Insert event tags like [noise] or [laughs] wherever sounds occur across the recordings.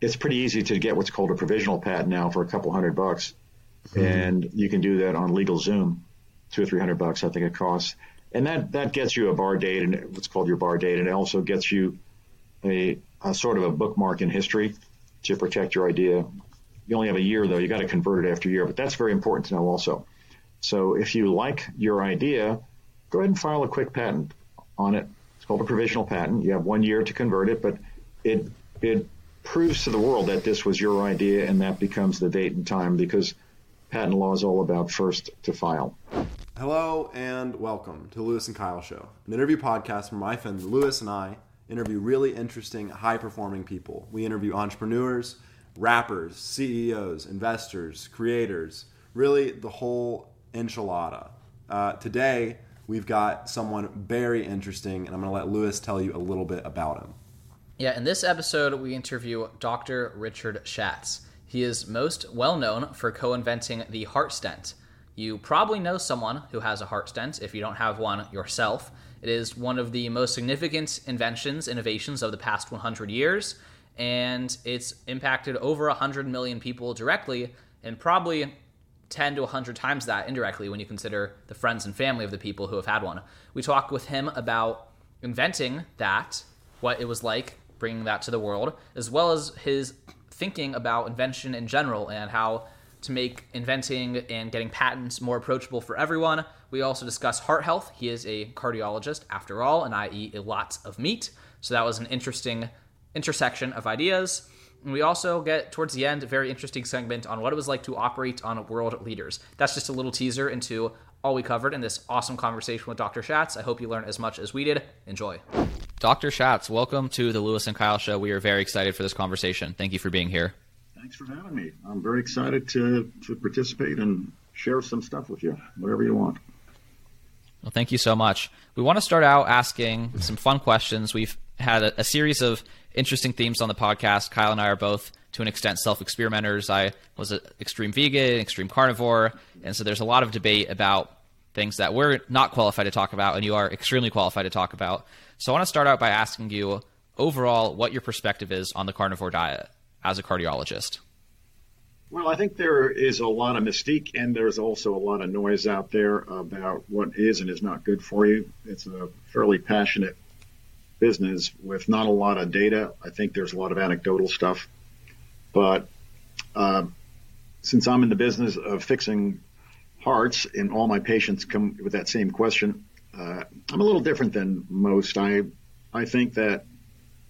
it's pretty easy to get what's called a provisional patent now for a couple hundred bucks, mm-hmm. and you can do that on LegalZoom, two or three hundred bucks I think it costs, and that that gets you a bar date and what's called your bar date, and it also gets you a, a sort of a bookmark in history to protect your idea. You only have a year though; you got to convert it after a year, but that's very important to know also. So if you like your idea, go ahead and file a quick patent on it. It's called a provisional patent. You have one year to convert it, but it it proves to the world that this was your idea, and that becomes the date and time because patent law is all about first to file. Hello and welcome to Louis and Kyle Show, an interview podcast where my friend Louis and I interview really interesting, high performing people. We interview entrepreneurs, rappers, CEOs, investors, creators, really the whole enchilada. Uh, today, we've got someone very interesting, and I'm going to let Louis tell you a little bit about him. Yeah, in this episode, we interview Dr. Richard Schatz. He is most well known for co inventing the heart stent. You probably know someone who has a heart stent if you don't have one yourself. It is one of the most significant inventions, innovations of the past 100 years, and it's impacted over 100 million people directly and probably 10 to 100 times that indirectly when you consider the friends and family of the people who have had one. We talk with him about inventing that, what it was like bringing that to the world, as well as his thinking about invention in general and how to make inventing and getting patents more approachable for everyone. We also discuss heart health. He is a cardiologist after all, and I eat lots of meat. So that was an interesting intersection of ideas. And we also get towards the end a very interesting segment on what it was like to operate on world leaders. That's just a little teaser into all we covered in this awesome conversation with Dr. Schatz. I hope you learned as much as we did. Enjoy. Dr. Schatz, welcome to the Louis and Kyle Show. We are very excited for this conversation. Thank you for being here. Thanks for having me. I'm very excited to, to participate and share some stuff with you, whatever you want. Well, thank you so much. We want to start out asking some fun questions. We've had a, a series of interesting themes on the podcast. Kyle and I are both, to an extent, self experimenters. I was an extreme vegan, extreme carnivore, and so there's a lot of debate about things that we're not qualified to talk about, and you are extremely qualified to talk about. So I want to start out by asking you overall what your perspective is on the carnivore diet as a cardiologist. Well, I think there is a lot of mystique and there's also a lot of noise out there about what is and is not good for you. It's a fairly passionate business with not a lot of data. I think there's a lot of anecdotal stuff. But uh, since I'm in the business of fixing hearts and all my patients come with that same question, uh, I'm a little different than most. I I think that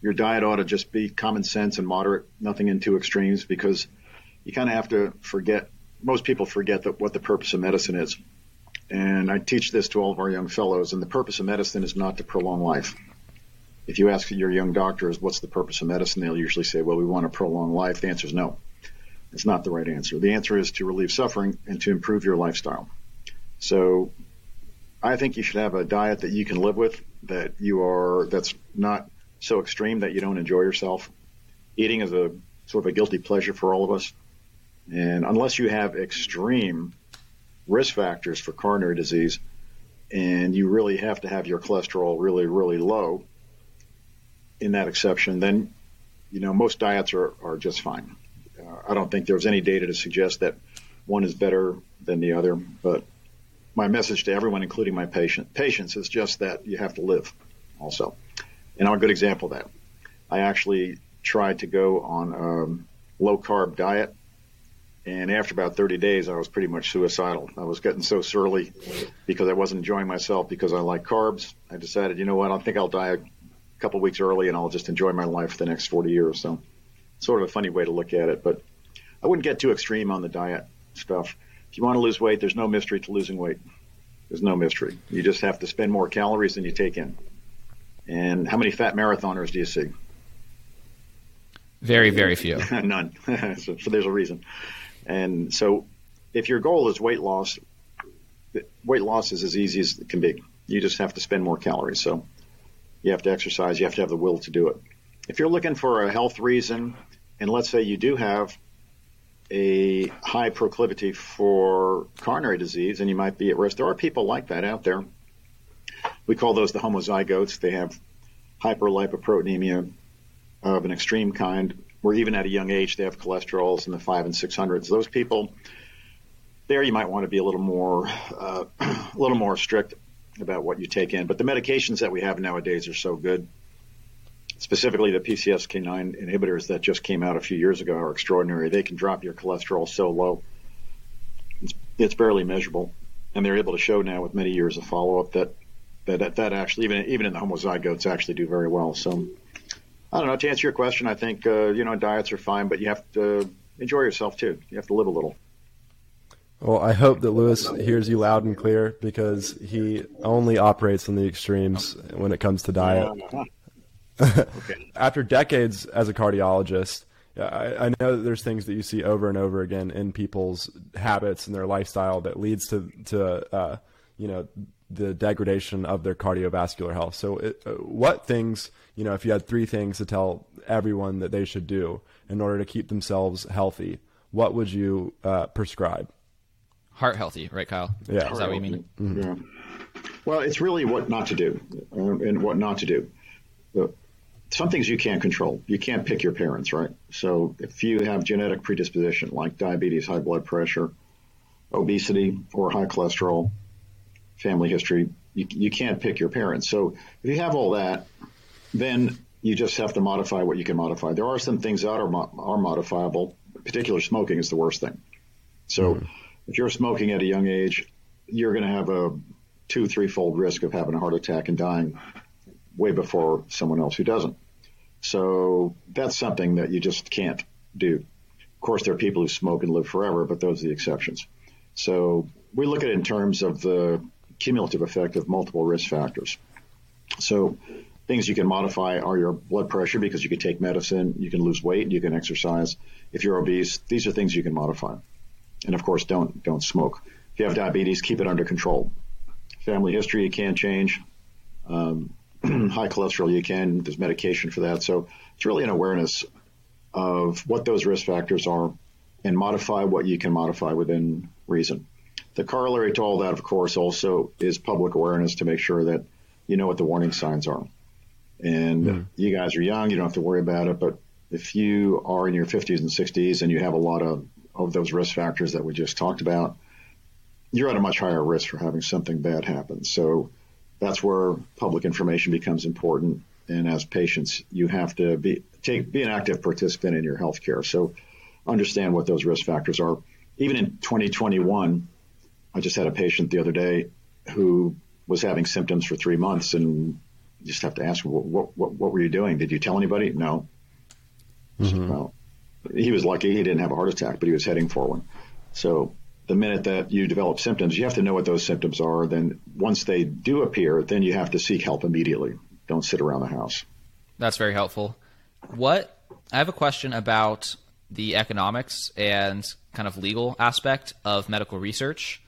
your diet ought to just be common sense and moderate, nothing in two extremes, because you kind of have to forget. Most people forget that what the purpose of medicine is, and I teach this to all of our young fellows. And the purpose of medicine is not to prolong life if you ask your young doctors what's the purpose of medicine, they'll usually say, well, we want to prolong life. The answer is no. It's not the right answer. The answer is to relieve suffering and to improve your lifestyle. So I think you should have a diet that you can live with, that you are, that's not so extreme that you don't enjoy yourself. Eating is a sort of a guilty pleasure for all of us. And unless you have extreme risk factors for coronary disease, and you really have to have your cholesterol really, really low, in that exception, then you know most diets are, are just fine. I don't think there's any data to suggest that one is better than the other. But my message to everyone, including my patient patients, is just that you have to live also. And I'm a good example of that. I actually tried to go on a low carb diet. And after about 30 days, I was pretty much suicidal. I was getting so surly because I wasn't enjoying myself because I like carbs. I decided, you know what, I think I'll die a couple weeks early and I'll just enjoy my life for the next 40 years. So sort of a funny way to look at it, but I wouldn't get too extreme on the diet stuff. If you want to lose weight, there's no mystery to losing weight. There's no mystery. You just have to spend more calories than you take in. And how many fat marathoners do you see? Very, very few. [laughs] None. [laughs] so, so there's a reason. And so if your goal is weight loss, weight loss is as easy as it can be. You just have to spend more calories. So you have to exercise, you have to have the will to do it. If you're looking for a health reason, and let's say you do have a high proclivity for coronary disease and you might be at risk, there are people like that out there. We call those the homozygotes. They have hyperlipoproteinemia of an extreme kind, where even at a young age they have cholesterols in the five and six hundreds. Those people, there you might want to be a little more, uh, [clears throat] a little more strict about what you take in. But the medications that we have nowadays are so good. Specifically, the PCSK9 inhibitors that just came out a few years ago are extraordinary. They can drop your cholesterol so low, it's, it's barely measurable, and they're able to show now with many years of follow-up that that that actually even even in the homozygotes actually do very well. So I don't know. To answer your question, I think uh, you know diets are fine, but you have to enjoy yourself too. You have to live a little. Well, I hope that Louis hears you loud and clear because he only operates on the extremes when it comes to diet. Okay. [laughs] After decades as a cardiologist, I, I, know that there's things that you see over and over again in people's habits and their lifestyle that leads to to uh, you know the degradation of their cardiovascular health. So, it, uh, what things, you know, if you had three things to tell everyone that they should do in order to keep themselves healthy, what would you uh, prescribe? Heart healthy, right, Kyle? Yeah. Is that what you mean? Mm-hmm. Yeah. Well, it's really what not to do uh, and what not to do. Some things you can't control. You can't pick your parents, right? So if you have genetic predisposition like diabetes, high blood pressure, obesity, or high cholesterol, family history. You, you can't pick your parents. So if you have all that, then you just have to modify what you can modify. There are some things that are, are modifiable. Particular smoking is the worst thing. So mm-hmm. if you're smoking at a young age, you're going to have a two, threefold risk of having a heart attack and dying way before someone else who doesn't. So that's something that you just can't do. Of course, there are people who smoke and live forever, but those are the exceptions. So we look at it in terms of the cumulative effect of multiple risk factors. So things you can modify are your blood pressure because you can take medicine, you can lose weight, you can exercise. If you're obese, these are things you can modify. And of course, don't don't smoke. If you have diabetes, keep it under control. Family history you can't change. Um, [clears throat] high cholesterol you can. There's medication for that. So it's really an awareness of what those risk factors are and modify what you can modify within reason. The corollary to all that, of course, also is public awareness to make sure that you know what the warning signs are. And mm. you guys are young, you don't have to worry about it. But if you are in your 50s and 60s and you have a lot of, of those risk factors that we just talked about, you're at a much higher risk for having something bad happen. So that's where public information becomes important. And as patients, you have to be take be an active participant in your health care. So understand what those risk factors are. Even in 2021, I just had a patient the other day who was having symptoms for three months, and you just have to ask, what, what, what were you doing? Did you tell anybody? No. Mm-hmm. Well, he was lucky he didn't have a heart attack, but he was heading for one. So the minute that you develop symptoms, you have to know what those symptoms are. Then once they do appear, then you have to seek help immediately. Don't sit around the house. That's very helpful. What I have a question about the economics and kind of legal aspect of medical research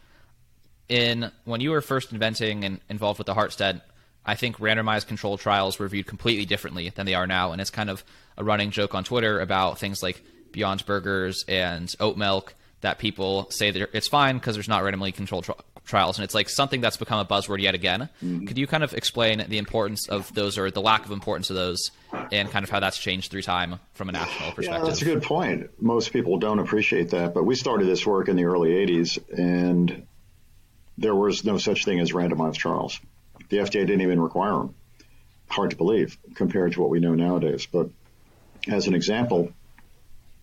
in when you were first inventing and involved with the heart stent, I think randomized controlled trials were viewed completely differently than they are now, and it's kind of a running joke on Twitter about things like Beyond Burgers and oat milk that people say that it's fine because there's not randomly controlled tri- trials, and it's like something that's become a buzzword yet again. Mm-hmm. Could you kind of explain the importance of those or the lack of importance of those, and kind of how that's changed through time from a national perspective? Yeah, that's a good point. Most people don't appreciate that, but we started this work in the early '80s, and there was no such thing as randomized trials. The FDA didn't even require them. Hard to believe compared to what we know nowadays. But as an example,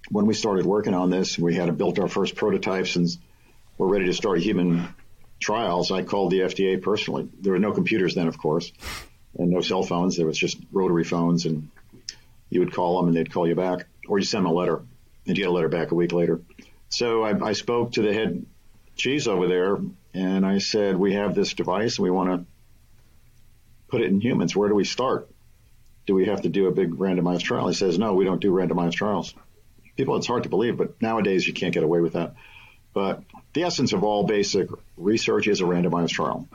when we started working on this, we had built our first prototypes and we're ready to start human trials. I called the FDA personally. There were no computers then, of course, and no cell phones. There was just rotary phones, and you would call them and they'd call you back, or you send them a letter and you get a letter back a week later. So I, I spoke to the head cheese over there and I said, we have this device and we want to put it in humans. Where do we start? Do we have to do a big randomized trial? He says, no, we don't do randomized trials. People, it's hard to believe, but nowadays you can't get away with that. But the essence of all basic research is a randomized trial.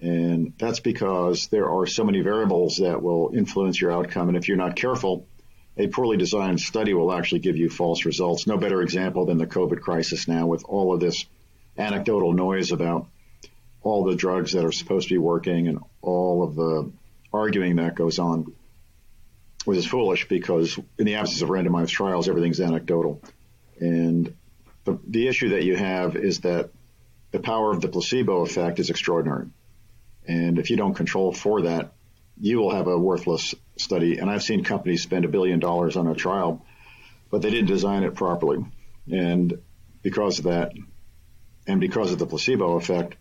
And that's because there are so many variables that will influence your outcome. And if you're not careful, a poorly designed study will actually give you false results. No better example than the COVID crisis now with all of this anecdotal noise about all the drugs that are supposed to be working and all of the arguing that goes on. Was foolish because in the absence of randomized trials, everything's anecdotal. And the, the issue that you have is that the power of the placebo effect is extraordinary. And if you don't control for that, you will have a worthless study. And I've seen companies spend a billion dollars on a trial, but they didn't design it properly. And because of that, and because of the placebo effect,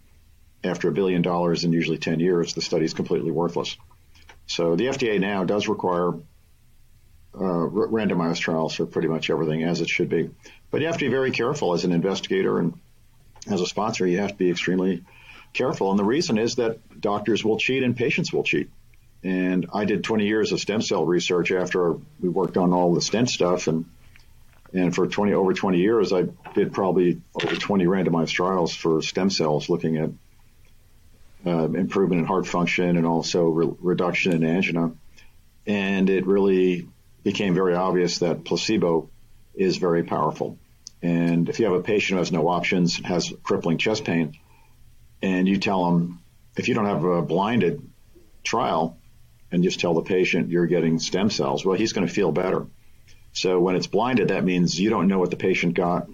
after a billion dollars in usually 10 years, the study is completely worthless. So the FDA now does require uh, randomized trials for pretty much everything as it should be. But you have to be very careful as an investigator and as a sponsor. You have to be extremely careful. And the reason is that doctors will cheat and patients will cheat. And I did 20 years of stem cell research after we worked on all the stent stuff. And, and for 20, over 20 years, I did probably over 20 randomized trials for stem cells looking at uh, improvement in heart function and also re- reduction in angina. And it really became very obvious that placebo is very powerful. And if you have a patient who has no options, has crippling chest pain, and you tell them, if you don't have a blinded trial, and just tell the patient you're getting stem cells, well, he's going to feel better. So when it's blinded, that means you don't know what the patient got,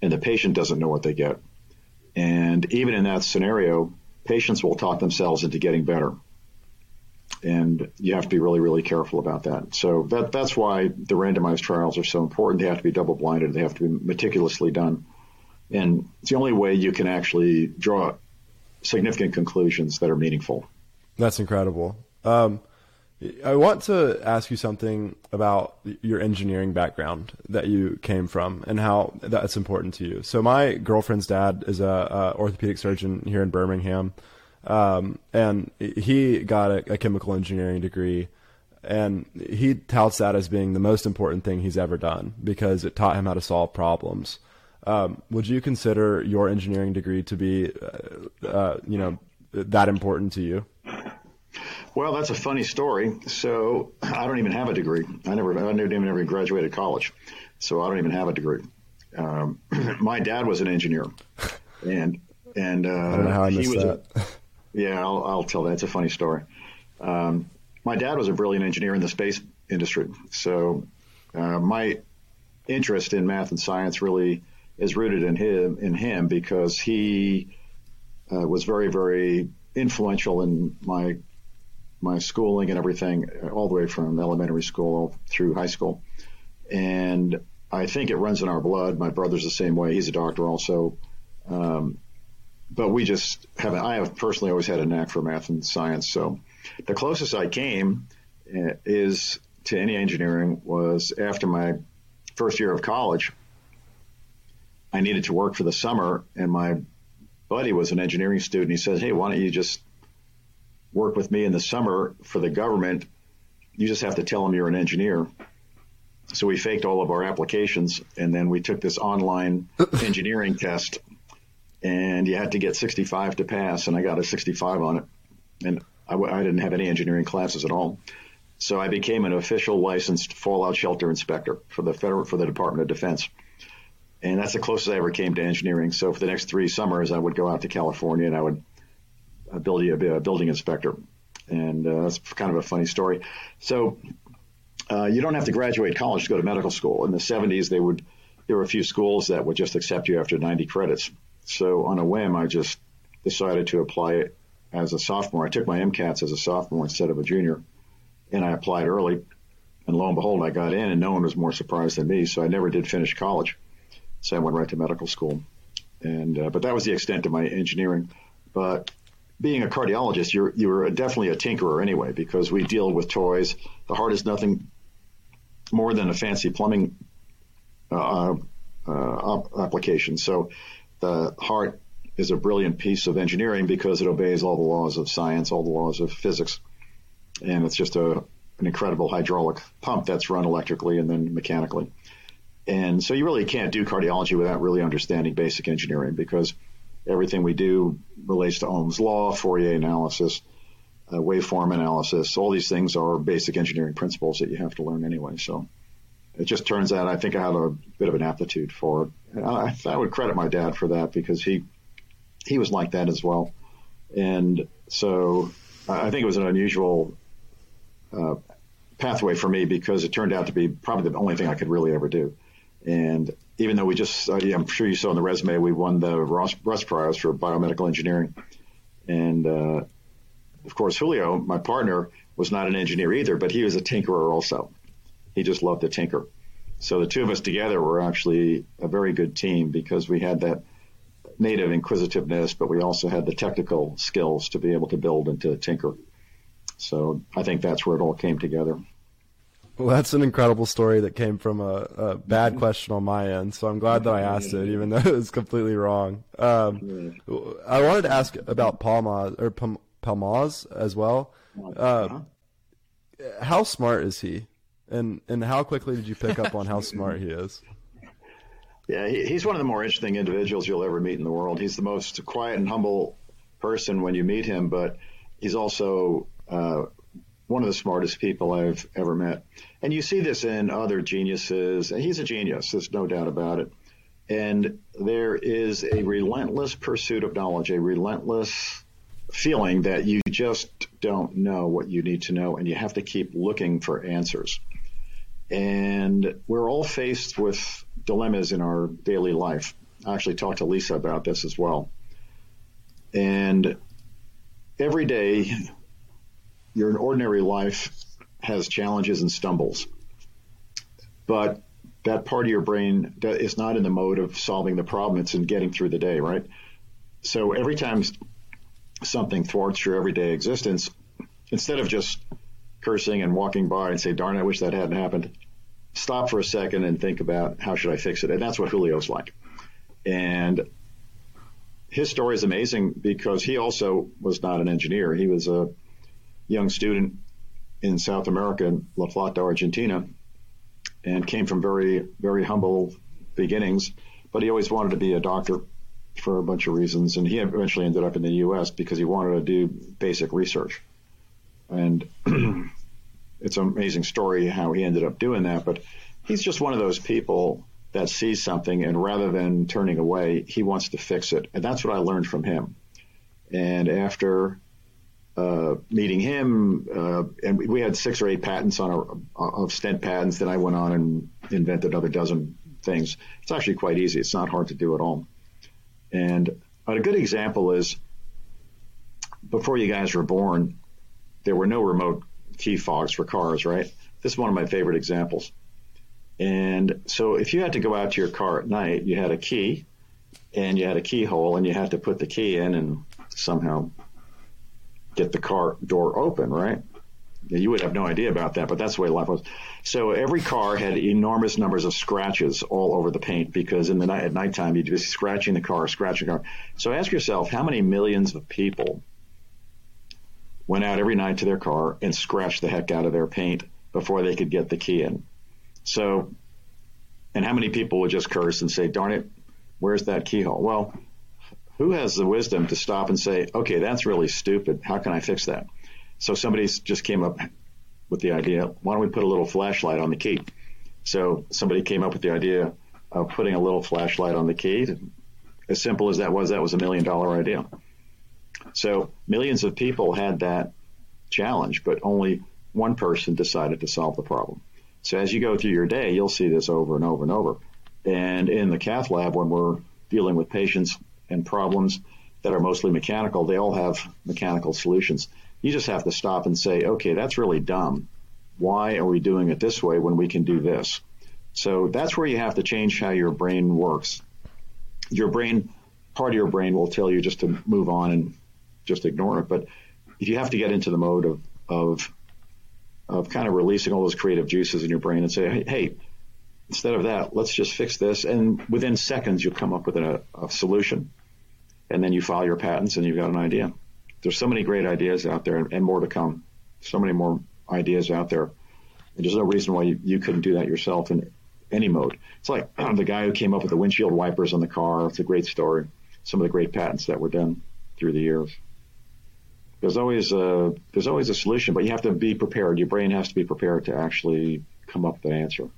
and the patient doesn't know what they get. And even in that scenario, patients will talk themselves into getting better. And you have to be really, really careful about that. So that, that's why the randomized trials are so important. They have to be double blinded. They have to be meticulously done. And it's the only way you can actually draw significant conclusions that are meaningful. That's incredible. Um, I want to ask you something about your engineering background that you came from and how that's important to you. So my girlfriend's dad is a, a orthopedic surgeon here in Birmingham, um, and he got a, a, chemical engineering degree, and he touts that as being the most important thing he's ever done because it taught him how to solve problems. Um, would you consider your engineering degree to be, uh, uh, you know, that important to you? Well, that's a funny story. So I don't even have a degree. I never, I never even graduated college, so I don't even have a degree. Um, [clears throat] my dad was an engineer, [laughs] and and uh, I don't know how I missed that. A, [laughs] yeah, I'll, I'll tell that. It's a funny story. Um, my dad was a brilliant engineer in the space industry, so uh, my interest in math and science really is rooted in him in him because he uh, was very very influential in my my schooling and everything, all the way from elementary school through high school. And I think it runs in our blood. My brother's the same way. He's a doctor also. Um, but we just haven't. I have personally always had a knack for math and science. So the closest I came uh, is to any engineering was after my first year of college. I needed to work for the summer and my buddy was an engineering student. He said, Hey, why don't you just work with me in the summer for the government, you just have to tell them you're an engineer. So we faked all of our applications and then we took this online [laughs] engineering test and you had to get 65 to pass and I got a 65 on it. And I, I didn't have any engineering classes at all. So I became an official licensed fallout shelter inspector for the federal, for the Department of Defense. And that's the closest I ever came to engineering. So for the next three summers, I would go out to California and I would a a building inspector. And uh, that's kind of a funny story. So uh, you don't have to graduate college to go to medical school. In the 70s, they would there were a few schools that would just accept you after 90 credits. So on a whim, I just decided to apply it as a sophomore. I took my MCATs as a sophomore instead of a junior, and I applied early. And lo and behold, I got in, and no one was more surprised than me. So I never did finish college. So I went right to medical school. And uh, but that was the extent of my engineering. But being a cardiologist, you're you're definitely a tinkerer anyway because we deal with toys. The heart is nothing more than a fancy plumbing uh, uh, application. So the heart is a brilliant piece of engineering because it obeys all the laws of science, all the laws of physics, and it's just a an incredible hydraulic pump that's run electrically and then mechanically. And so you really can't do cardiology without really understanding basic engineering because everything we do relates to Ohm's law, Fourier analysis, uh, waveform analysis. All these things are basic engineering principles that you have to learn anyway. So it just turns out I think I have a bit of an aptitude for it. I, I would credit my dad for that because he he was like that as well. And so I think it was an unusual uh, pathway for me because it turned out to be probably the only thing I could really ever do. And even though we just, uh, I'm sure you saw in the resume, we won the Russ, Prize for biomedical engineering. And, uh, of course, Julio, my partner, was not an engineer either, but he was a tinkerer also. He just loved to tinker. So the two of us together were actually a very good team because we had that native inquisitiveness, but we also had the technical skills to be able to build and to tinker. So I think that's where it all came together. Well, that's an incredible story that came from a, a bad question on my end. So I'm glad that I asked it, even though [laughs] it was completely wrong. Um, I wanted to ask about Palma or Palmaz as well. Uh, how smart is he, and and how quickly did you pick up on how smart he is? Yeah, he, he's one of the more interesting individuals you'll ever meet in the world. He's the most quiet and humble person when you meet him, but he's also uh, one of the smartest people I've ever met. And you see this in other geniuses. He's a genius, there's no doubt about it. And there is a relentless pursuit of knowledge, a relentless feeling that you just don't know what you need to know and you have to keep looking for answers. And we're all faced with dilemmas in our daily life. I actually talked to Lisa about this as well. And every day your ordinary life has challenges and stumbles, but that part of your brain is not in the mode of solving the problem. It's in getting through the day, right? So every time something thwarts your everyday existence, instead of just cursing and walking by and say, darn, I wish that hadn't happened, stop for a second and think about how should I fix it? And that's what Julio's like. And his story is amazing because he also was not an engineer. He was a young student in South America, in La Plata, Argentina, and came from very, very humble beginnings. But he always wanted to be a doctor for a bunch of reasons, and he eventually ended up in the U.S. because he wanted to do basic research. And [clears throat] it's an amazing story how he ended up doing that. But he's just one of those people that sees something, and rather than turning away, he wants to fix it. And that's what I learned from him. And after uh, meeting him, uh, and we had six or eight patents on our of stent patents. Then I went on and invented another dozen things. It's actually quite easy. It's not hard to do at all. And a good example is before you guys were born, there were no remote key fobs for cars, right? This is one of my favorite examples. And so if you had to go out to your car at night, you had a key and you had a keyhole and you had to put the key in and somehow get the car door open, right? You would have no idea about that, but that's the way life was. So every car had enormous numbers of scratches all over the paint because in the night at nighttime you'd be scratching the car, scratching the car. So ask yourself how many millions of people went out every night to their car and scratched the heck out of their paint before they could get the key in. So, and how many people would just curse and say, "Darn it, where's that keyhole?" Well, who has the wisdom to stop and say, okay, that's really stupid. How can I fix that? So somebody just came up with the idea, why don't we put a little flashlight on the key? So somebody came up with the idea of putting a little flashlight on the key. As simple as that was, that was a million dollar idea. So millions of people had that challenge, but only one person decided to solve the problem. So as you go through your day, you'll see this over and over and over. And in the cath lab, when we're dealing with patients and problems that are mostly mechanical, they all have mechanical solutions. You just have to stop and say, okay, that's really dumb. Why are we doing it this way when we can do this? So that's where you have to change how your brain works. Your brain, part of your brain will tell you just to move on and just ignore it. But if you have to get into the mode of, of, of kind of releasing all those creative juices in your brain and say, hey, instead of that, let's just fix this. And within seconds, you'll come up with a, a solution and then you file your patents and you've got an idea. There's so many great ideas out there and, more to come. So many more ideas out there. And there's no reason why you, you couldn't do that yourself in any mode. It's like [clears throat] the guy who came up with the windshield wipers on the car. It's a great story. Some of the great patents that were done through the years. There's always a, there's always a solution, but you have to be prepared. Your brain has to be prepared to actually come up with an answer.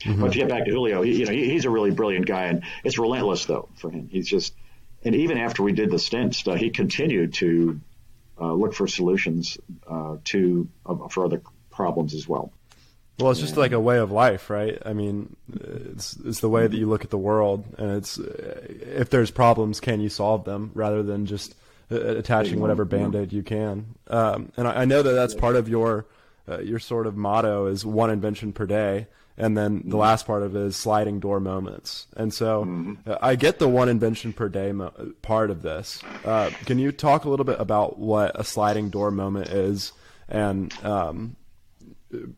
Mm-hmm. But to get back to Julio, he, you know, he, he's a really brilliant guy, and it's relentless though for him. He's just, and even after we did the stent stuff, he continued to uh, look for solutions uh, to uh, for other problems as well. Well, it's just like a way of life, right? I mean, it's it's the way that you look at the world, and it's if there's problems, can you solve them rather than just attaching whatever band-aid you can. Um, and I, I, know that that's part of your uh, your sort of motto is one invention per day, and then the last part of it is sliding door moments. And so mm-hmm. uh, I get the one invention per day mo- part of this. Uh, can you talk a little bit about what a sliding door moment is, and um,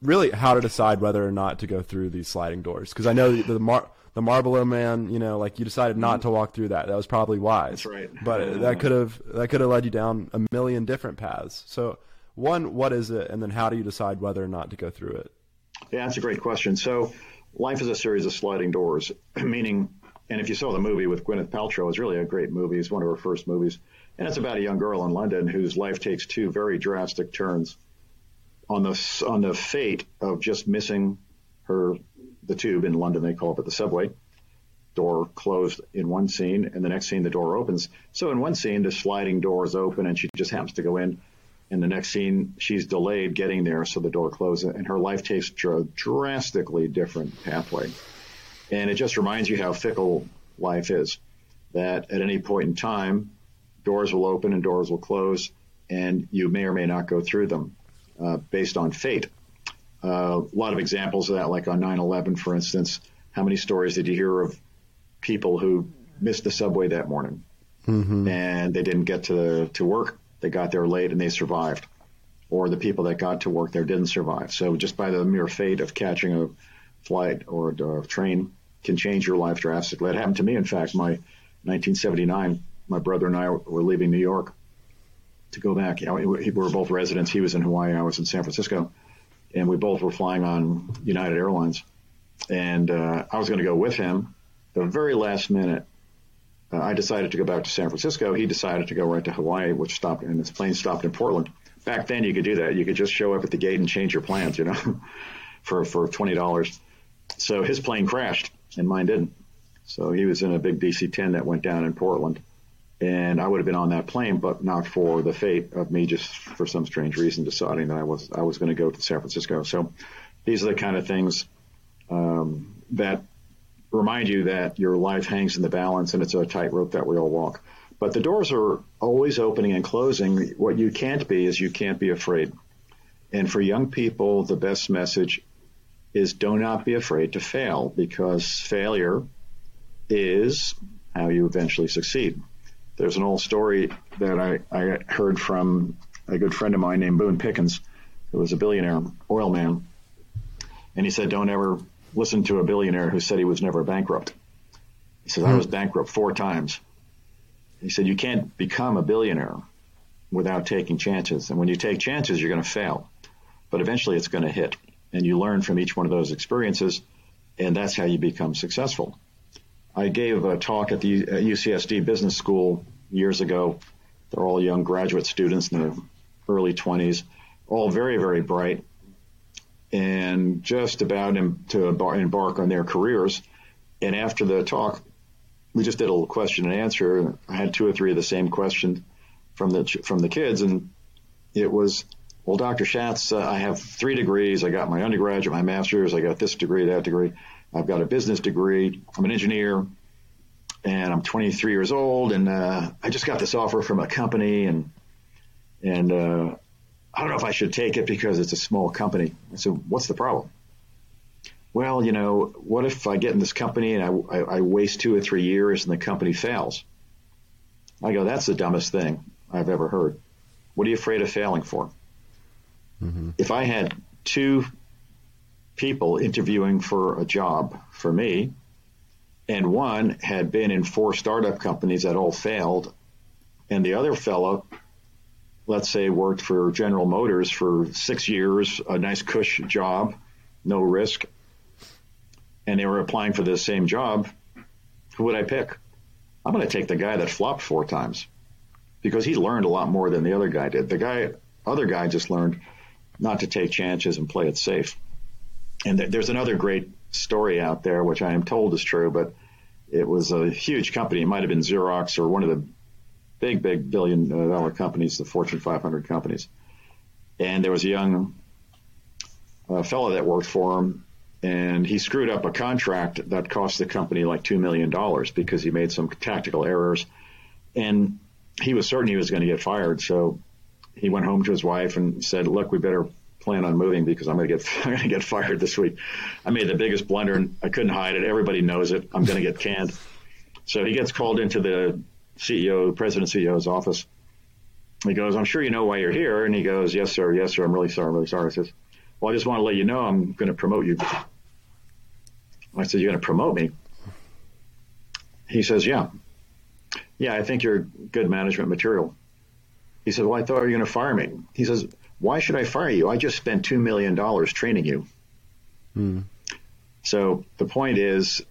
really how to decide whether or not to go through these sliding doors. Because I know the, the Mar- the Marlboro Man, you know, like you decided not mm-hmm. to walk through that. That was probably wise. That's right. But that could have that could have led you down a million different paths. So, one, what is it, and then how do you decide whether or not to go through it? Yeah, that's a great question. So, life is a series of sliding doors, [clears throat] meaning, and if you saw the movie with Gwyneth Paltrow, it's really a great movie. It's one of her first movies, and it's about a young girl in London whose life takes two very drastic turns on the on the fate of just missing her the tube in London they call it the subway door closed in one scene and the next scene the door opens. So in one scene the sliding door is open and she just happens to go in. In the next scene she's delayed getting there so the door closes and her life takes a drastically different pathway. And it just reminds you how fickle life is that at any point in time doors will open and doors will close and you may or may not go through them uh, based on fate. Uh, a lot of examples of that, like on 9/11, for instance. How many stories did you hear of people who missed the subway that morning mm-hmm. and they didn't get to to work? They got there late and they survived, or the people that got to work there didn't survive. So just by the mere fate of catching a flight or a train can change your life drastically. It happened to me. In fact, my 1979, my brother and I were leaving New York to go back. You know, we were both residents. He was in Hawaii. I was in San Francisco, and we both were flying on United Airlines. And uh, I was going to go with him. The very last minute, uh, I decided to go back to San Francisco. He decided to go right to Hawaii, which stopped, and his plane stopped in Portland. Back then, you could do that. You could just show up at the gate and change your plans, you know, [laughs] for for twenty dollars. So his plane crashed, and mine didn't. So he was in a big DC-10 that went down in Portland and I would have been on that plane, but not for the fate of me just for some strange reason deciding that I was I was going to go to San Francisco. So these are the kind of things um, that remind you that your life hangs in the balance and it's a tightrope that we all walk. But the doors are always opening and closing. What you can't be is you can't be afraid. And for young people, the best message is do not be afraid to fail because failure is how you eventually succeed. There's an old story that I, I heard from a good friend of mine named Boone Pickens, who was a billionaire oil man. And he said, don't ever listen to a billionaire who said he was never bankrupt. He said, I was hmm. bankrupt four times. He said, you can't become a billionaire without taking chances. And when you take chances, you're going to fail. But eventually it's going to hit. And you learn from each one of those experiences. And that's how you become successful. I gave a talk at the UCSD Business School years ago. They're all young graduate students in their early 20s, all very, very bright, and just about to embark on their careers. And after the talk, we just did a little question and answer. I had two or three of the same questions from the from the kids, and it was, well, Dr. Schatz, uh, I have three degrees. I got my undergraduate, my master's. I got this degree, that degree. I've got a business degree. I'm an engineer, and I'm 23 years old, and uh, I just got this offer from a company, and and uh, I don't know if I should take it because it's a small company. I said, "What's the problem?" Well, you know, what if I get in this company and I, I, I waste two or three years and the company fails? I go, "That's the dumbest thing I've ever heard. What are you afraid of failing for?" Mm-hmm. If I had two people interviewing for a job for me, and one had been in four startup companies that all failed, and the other fellow, let's say, worked for General Motors for six years, a nice cush job, no risk, and they were applying for the same job, who would I pick? I'm going to take the guy that flopped four times because he learned a lot more than the other guy did. The guy, other guy, just learned not to take chances and play it safe. And th- there's another great story out there, which I am told is true, but it was a huge company. It might have been Xerox or one of the big, big billion dollar companies, the Fortune 500 companies. And there was a young uh, fellow that worked for him, and he screwed up a contract that cost the company like $2 million because he made some tactical errors. And he was certain he was going to get fired. So he went home to his wife and said, look, we better plan on moving because I'm going to get, [laughs] I'm going to get fired this week. I made the biggest blunder and I couldn't hide it. Everybody knows it. I'm going to get canned. So he gets called into the CEO, president CEO's office. He goes, I'm sure you know why you're here. And he goes, yes, sir. Yes, sir. I'm really sorry. I'm really sorry. He says, well, I just want to let you know I'm going to promote you. I said, you're going to promote me? He says, yeah. Yeah, I think you're good management material. He said, well, I thought you were going to fire me. He says, why should I fire you? I just spent $2 million training you. Hmm. So the point is,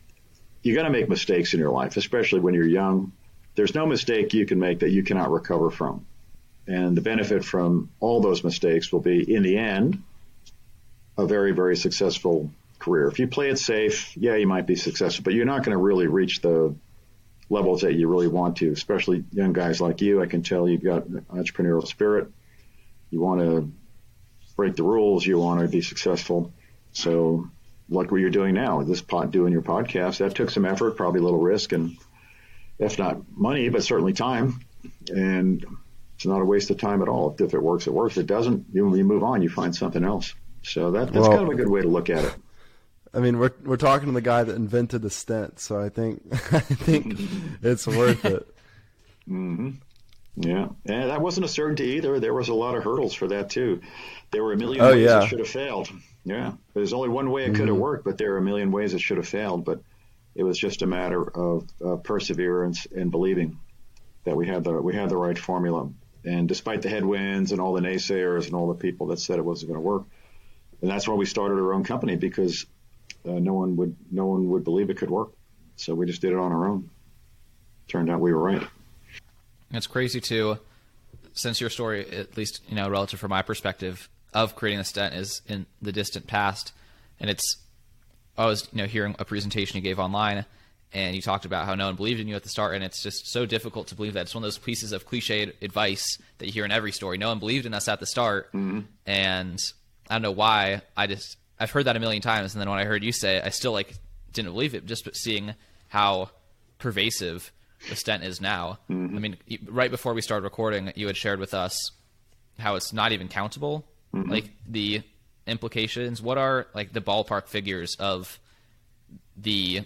you got to make mistakes in your life, especially when you're young. There's no mistake you can make that you cannot recover from. And the benefit from all those mistakes will be, in the end, a very, very successful career. If you play it safe, yeah, you might be successful, but you're not going to really reach the levels that you really want to, especially young guys like you. I can tell you've got entrepreneurial spirit. You want to break the rules. You want to be successful. So like what you're doing now, this pot doing your podcast, that took some effort, probably a little risk and if not money, but certainly time. And it's not a waste of time at all. If it works, it works. If it doesn't, you, you move on, you find something else. So that, that's well, kind of a good way to look at it. I mean, we're we're talking to the guy that invented the stent, so I think [laughs] I think [laughs] it's worth it. Mm-hmm. Yeah, and that wasn't a certainty either. There was a lot of hurdles for that too. There were a million oh, ways yeah. it should have failed. Yeah, there's only one way it could have mm-hmm. worked, but there are a million ways it should have failed. But it was just a matter of uh, perseverance and believing that we had the we had the right formula. And despite the headwinds and all the naysayers and all the people that said it wasn't going to work, and that's why we started our own company because uh, no one would no one would believe it could work. So we just did it on our own. Turned out we were right. It's crazy too, since your story, at least you know, relative from my perspective of creating a stent, is in the distant past, and it's. I was you know hearing a presentation you gave online, and you talked about how no one believed in you at the start, and it's just so difficult to believe that it's one of those pieces of cliche advice that you hear in every story. No one believed in us at the start, mm-hmm. and I don't know why. I just I've heard that a million times, and then when I heard you say it, I still like didn't believe it. Just seeing how pervasive the stent is now. Mm-hmm. I mean, right before we started recording, you had shared with us how it's not even countable. Mm-hmm. Like the implications. What are like the ballpark figures of the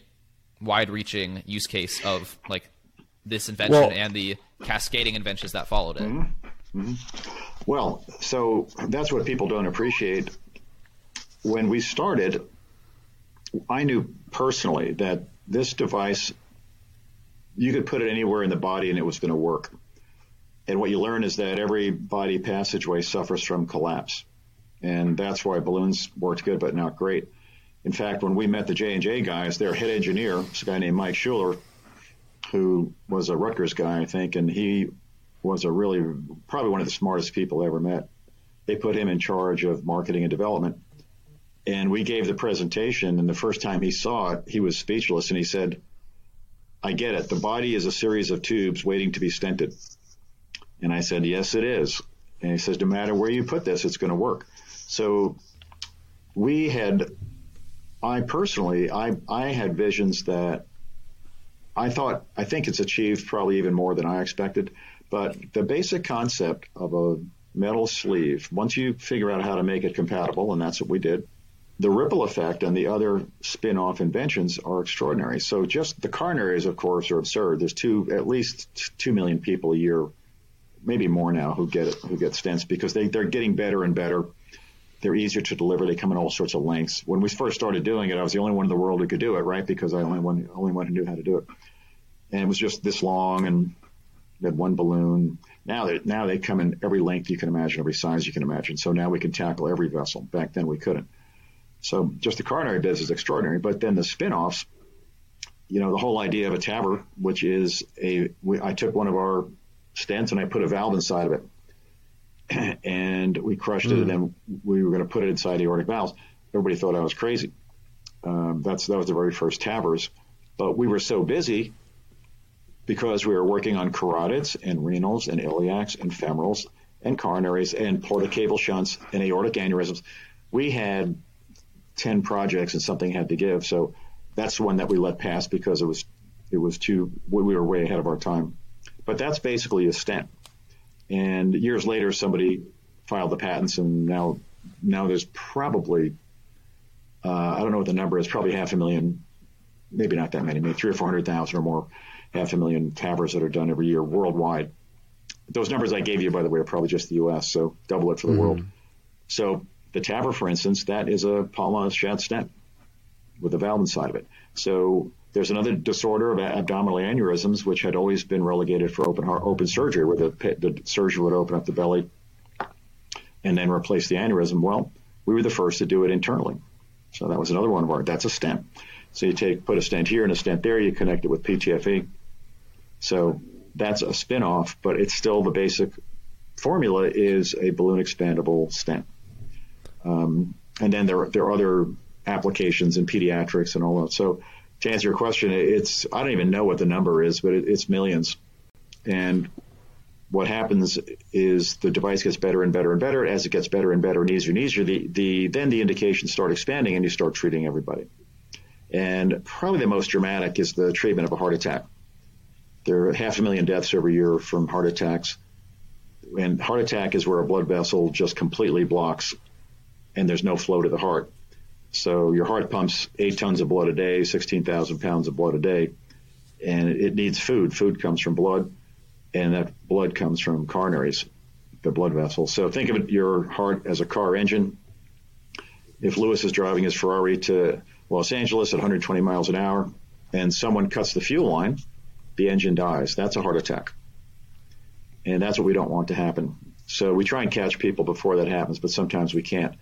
wide-reaching use case of like this invention well, and the cascading inventions that followed it? Mm-hmm. mm-hmm. Well, so that's what people don't appreciate. When we started, I knew personally that this device you could put it anywhere in the body and it was going to work. And what you learn is that every body passageway suffers from collapse. And that's why balloons worked good, but not great. In fact, when we met the J&J guys, their head engineer, this guy named Mike Schuler, who was a Rutgers guy, I think, and he was a really, probably one of the smartest people I ever met. They put him in charge of marketing and development. And we gave the presentation, and the first time he saw it, he was speechless, and he said, I get it. The body is a series of tubes waiting to be stented. And I said, yes, it is. And he says, no matter where you put this, it's going to work. So we had, I personally, I, I had visions that I thought, I think it's achieved probably even more than I expected. But the basic concept of a metal sleeve, once you figure out how to make it compatible, and that's what we did, the ripple effect and the other spin-off inventions are extraordinary. So just the coronaries, of course, are absurd. There's two, at least two million people a year, maybe more now, who get who get stents because they they're getting better and better. They're easier to deliver. They come in all sorts of lengths. When we first started doing it, I was the only one in the world who could do it, right? Because I only one only one who knew how to do it, and it was just this long and had one balloon. Now now they come in every length you can imagine, every size you can imagine. So now we can tackle every vessel. Back then we couldn't. So just the coronary biz is extraordinary, but then the spin-offs, you know, the whole idea of a TAVR, which is a, we, I took one of our stents and I put a valve inside of it [clears throat] and we crushed mm. it and then we were going to put it inside the aortic valves. Everybody thought I was crazy. Um, that's, that was the very first TAVRs, but we were so busy because we were working on carotids and renals and iliacs and femorals and coronaries and portocaval shunts and aortic aneurysms. We had 10 projects and something had to give. So that's the one that we let pass because it was, it was too, we were way ahead of our time. But that's basically a stent. And years later, somebody filed the patents and now, now there's probably, uh, I don't know what the number is, probably half a million, maybe not that many, maybe three or 400,000 or more, half a million TAVRs that are done every year worldwide. Those numbers I gave you, by the way, are probably just the U.S., so double it for the mm-hmm. world. So the TAVR, for instance, that is a Palmaz-Schatz stent with a valve inside of it. So there's another disorder of abdominal aneurysms, which had always been relegated for open heart, open surgery, where the, the surgeon would open up the belly and then replace the aneurysm. Well, we were the first to do it internally. So that was another one of our, that's a stent. So you take, put a stent here and a stent there, you connect it with PTFE. So that's a spin-off, but it's still the basic formula is a balloon expandable stent. Um, and then there, there are other applications in pediatrics and all that. So to answer your question, it's, I don't even know what the number is, but it, it's millions. And what happens is the device gets better and better and better. As it gets better and better and easier and easier, the, the, then the indications start expanding and you start treating everybody. And probably the most dramatic is the treatment of a heart attack. There are half a million deaths every year from heart attacks. And heart attack is where a blood vessel just completely blocks and there's no flow to the heart. So your heart pumps eight tons of blood a day, 16,000 pounds of blood a day, and it needs food. Food comes from blood, and that blood comes from coronaries, the blood vessels. So think of it, your heart as a car engine. If Louis is driving his Ferrari to Los Angeles at 120 miles an hour, and someone cuts the fuel line, the engine dies. That's a heart attack. And that's what we don't want to happen. So we try and catch people before that happens, but sometimes we can't.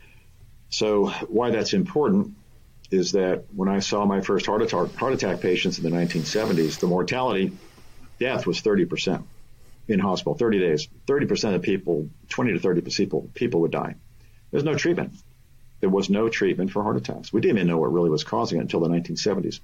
So why that's important is that when I saw my first heart attack, heart attack patients in the 1970s, the mortality death was 30% in hospital, 30 days. 30% of people, 20 to 30 people, people would die. There's no treatment. There was no treatment for heart attacks. We didn't even know what really was causing it until the 1970s.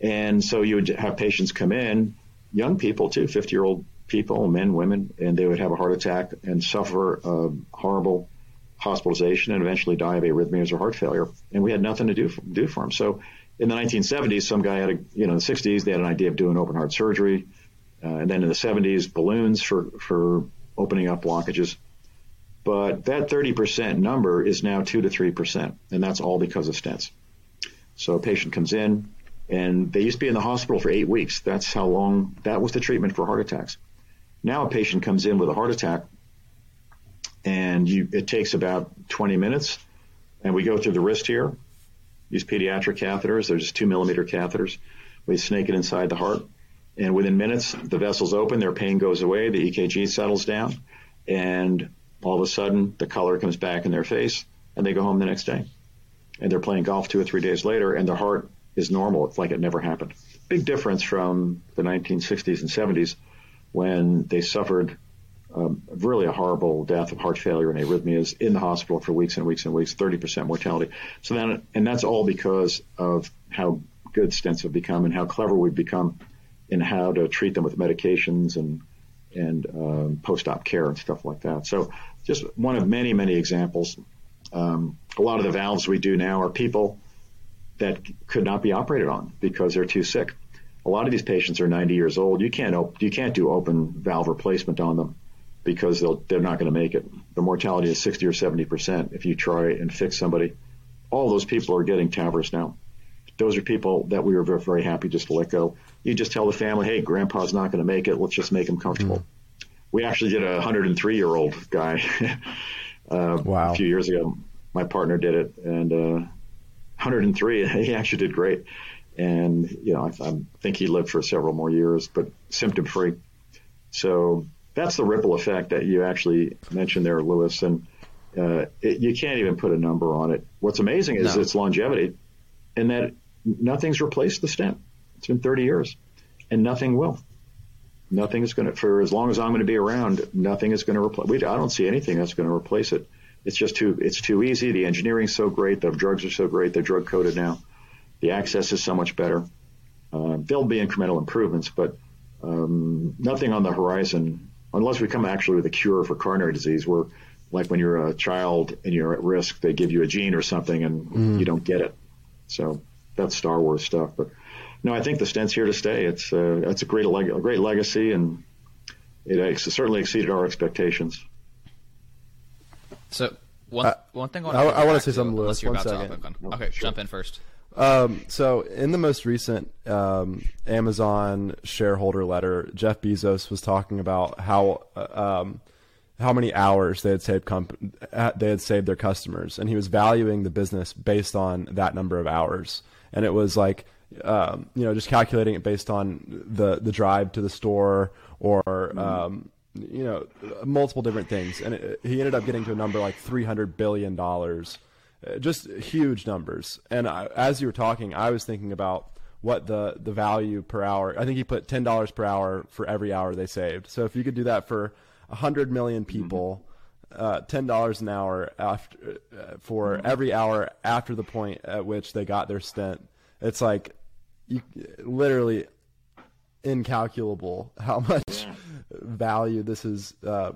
And so you would have patients come in, young people too, 50 year old people, men, women, and they would have a heart attack and suffer a horrible hospitalization and eventually die of arrhythmias or heart failure. And we had nothing to do for, do for them. So in the 1970s, some guy had a, you know, in the 60s, they had an idea of doing open heart surgery. Uh, and then in the 70s, balloons for, for opening up blockages. But that 30% number is now 2 to 3%, and that's all because of stents. So a patient comes in, and they used to be in the hospital for eight weeks. That's how long, that was the treatment for heart attacks. Now a patient comes in with a heart attack, and you, it takes about 20 minutes, and we go through the wrist here. Use pediatric catheters. They're just two millimeter catheters. We snake it inside the heart, and within minutes, the vessel's open. Their pain goes away. The EKG settles down, and all of a sudden, the color comes back in their face, and they go home the next day. And they're playing golf two or three days later, and their heart is normal. It's like it never happened. Big difference from the 1960s and 70s when they suffered um, really a horrible death of heart failure and arrhythmias in the hospital for weeks and weeks and weeks, 30% mortality. So then, and that's all because of how good stents have become and how clever we've become in how to treat them with medications and and um, post-op care and stuff like that. So just one of many, many examples. Um, a lot of the valves we do now are people that could not be operated on because they're too sick. A lot of these patients are 90 years old. You can't op- you can't do open valve replacement on them because they'll, they're not going to make it. The mortality is 60 or 70 percent if you try and fix somebody. All those people are getting TAVRs now. Those are people that we were very, very happy just to let go. You just tell the family, hey, grandpa's not going to make it. Let's just make him comfortable. Mm-hmm. We actually did a 103 year old guy [laughs] uh, wow. a few years ago. My partner did it, and uh, 103. [laughs] He actually did great, and you know I, I think he lived for several more years, but symptom free. So that's the ripple effect that you actually mentioned there, Louis, and uh, it, you can't even put a number on it. What's amazing is no. its longevity, and that nothing's replaced the stent. It's been 30 years, and nothing will. Nothing is going to, for as long as I'm going to be around, nothing is going to replace. I don't see anything that's going to replace it. It's just too, it's too easy. The engineering's so great. The drugs are so great. They're drug coated now. The access is so much better. Uh, there'll be incremental improvements, but um, nothing on the horizon unless we come actually with a cure for coronary disease. Where, like when you're a child and you're at risk, they give you a gene or something and mm. you don't get it. So that's Star Wars stuff. But no, I think the stent's here to stay. It's uh, it's a great leg- a great legacy, and it certainly exceeded our expectations. So one uh, one thing I want to, I, I want to say something, Louis. One second. okay, sure. jump in first. Um, so in the most recent um, Amazon shareholder letter, Jeff Bezos was talking about how uh, um, how many hours they had saved comp- uh, they had saved their customers, and he was valuing the business based on that number of hours. And it was like um, you know just calculating it based on the the drive to the store or um, you know multiple different things. And it, he ended up getting to a number like three hundred billion dollars just huge numbers. And I, as you were talking, I was thinking about what the the value per hour. I think he put ten dollars per hour for every hour they saved. So if you could do that for hundred million mm-hmm. people, mm-hmm. uh, ten dollars an hour after uh, for mm-hmm. every hour after the point at which they got their stent, it's like you literally incalculable how [laughs] much yeah. value this is uh,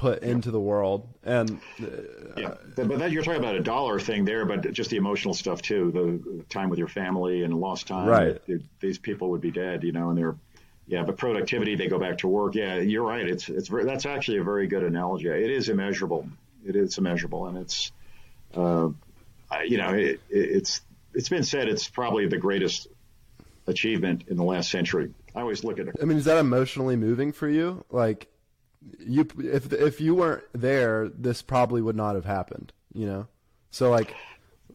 put into the world. And uh, yeah, but, that, you're talking about a dollar thing there, but just the emotional stuff too, the, the time with your family and lost time. Right. these people would be dead, you know, and they're yeah, but productivity, they go back to work. Yeah, you're right. It's it's very, that's actually a very good analogy. It is immeasurable. It is immeasurable, and it's uh, you know it, it's it's been said it's probably the greatest achievement in the last century. I always look at it. I mean, is that emotionally moving for you? Like, you if if you weren't there, this probably would not have happened. You know, so like.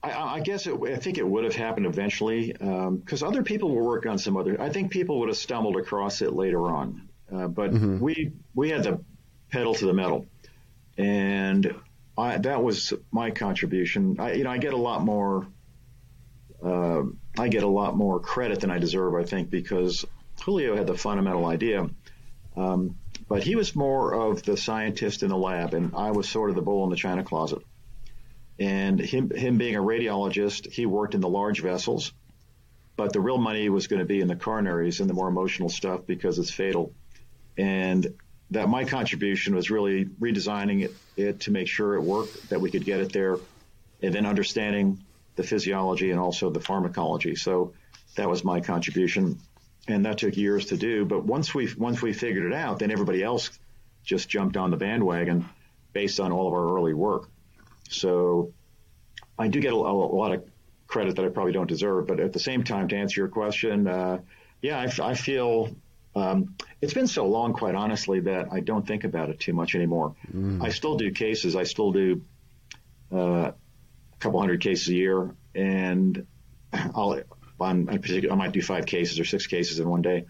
I, I guess it, I think it would have happened eventually because um, other people will work on some other. I think people would have stumbled across it later on, uh, but mm-hmm. we we had the pedal to the metal, and I, that was my contribution. I, you know, I get a lot more. Uh, I get a lot more credit than I deserve, I think, because Julio had the fundamental idea. Um, but he was more of the scientist in the lab, and I was sort of the bull in the china closet. And him, him being a radiologist, he worked in the large vessels, but the real money was going to be in the coronaries and the more emotional stuff because it's fatal. And that my contribution was really redesigning it, it to make sure it worked, that we could get it there, and then understanding the physiology and also the pharmacology. So that was my contribution and that took years to do. But once we once we figured it out, then everybody else just jumped on the bandwagon based on all of our early work. So I do get a, a lot of credit that I probably don't deserve. But at the same time, to answer your question, uh, yeah, I, I feel um, it's been so long, quite honestly, that I don't think about it too much anymore. Mm. I still do cases. I still do uh, a couple hundred cases a year, and I'll on a particular, I might do five cases or six cases in one day,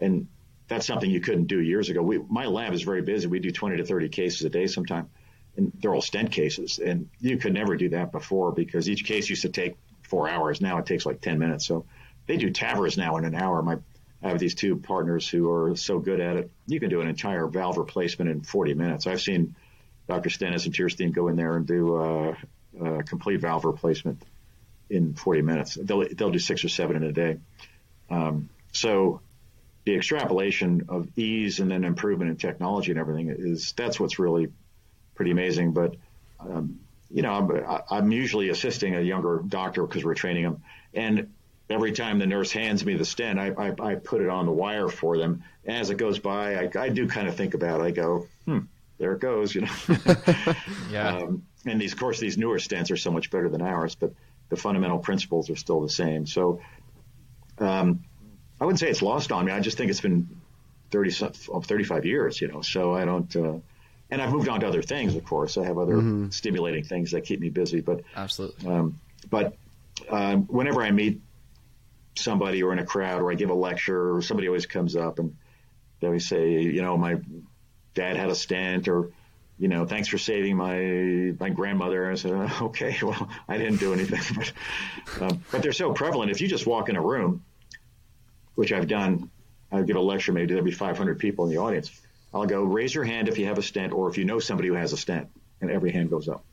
and that's something you couldn't do years ago. We, my lab is very busy. We do 20 to 30 cases a day sometimes, and they're all stent cases, and you could never do that before because each case used to take four hours. Now it takes like 10 minutes. So they do TAVRs now in an hour. My I have these two partners who are so good at it. You can do an entire valve replacement in 40 minutes. I've seen Dr. Stinis and Teirstein go in there and do uh, a complete valve replacement in 40 minutes. They'll, they'll do six or seven in a day. Um, so the extrapolation of ease and then improvement in technology and everything is that's what's really pretty amazing. But um, you know, I'm, I'm, usually assisting a younger doctor because we're training them, and every time the nurse hands me the stent, I, I, I put it on the wire for them. As it goes by, I, I do kind of think about it. I go, hmm, there it goes, you know. [laughs] yeah. Um, and these, of course, these newer stents are so much better than ours, but the fundamental principles are still the same. So um, I wouldn't say it's lost on me. I just think it's been 30, 35 years, you know, so I don't, uh, and I've moved on to other things, of course. I have other mm-hmm. stimulating things that keep me busy, but absolutely. Um, but uh, whenever I meet somebody or in a crowd or I give a lecture or somebody always comes up and they always say, you know, my dad had a stent or you know, thanks for saving my my grandmother. I said, [laughs] okay, [laughs] well, I didn't do anything, [laughs] but um, but they're so prevalent. If you just walk in a room, which I've done, I give a lecture, maybe there'll be 500 people in the audience. I'll go, raise your hand if you have a stent, or if you know somebody who has a stent, and every hand goes up.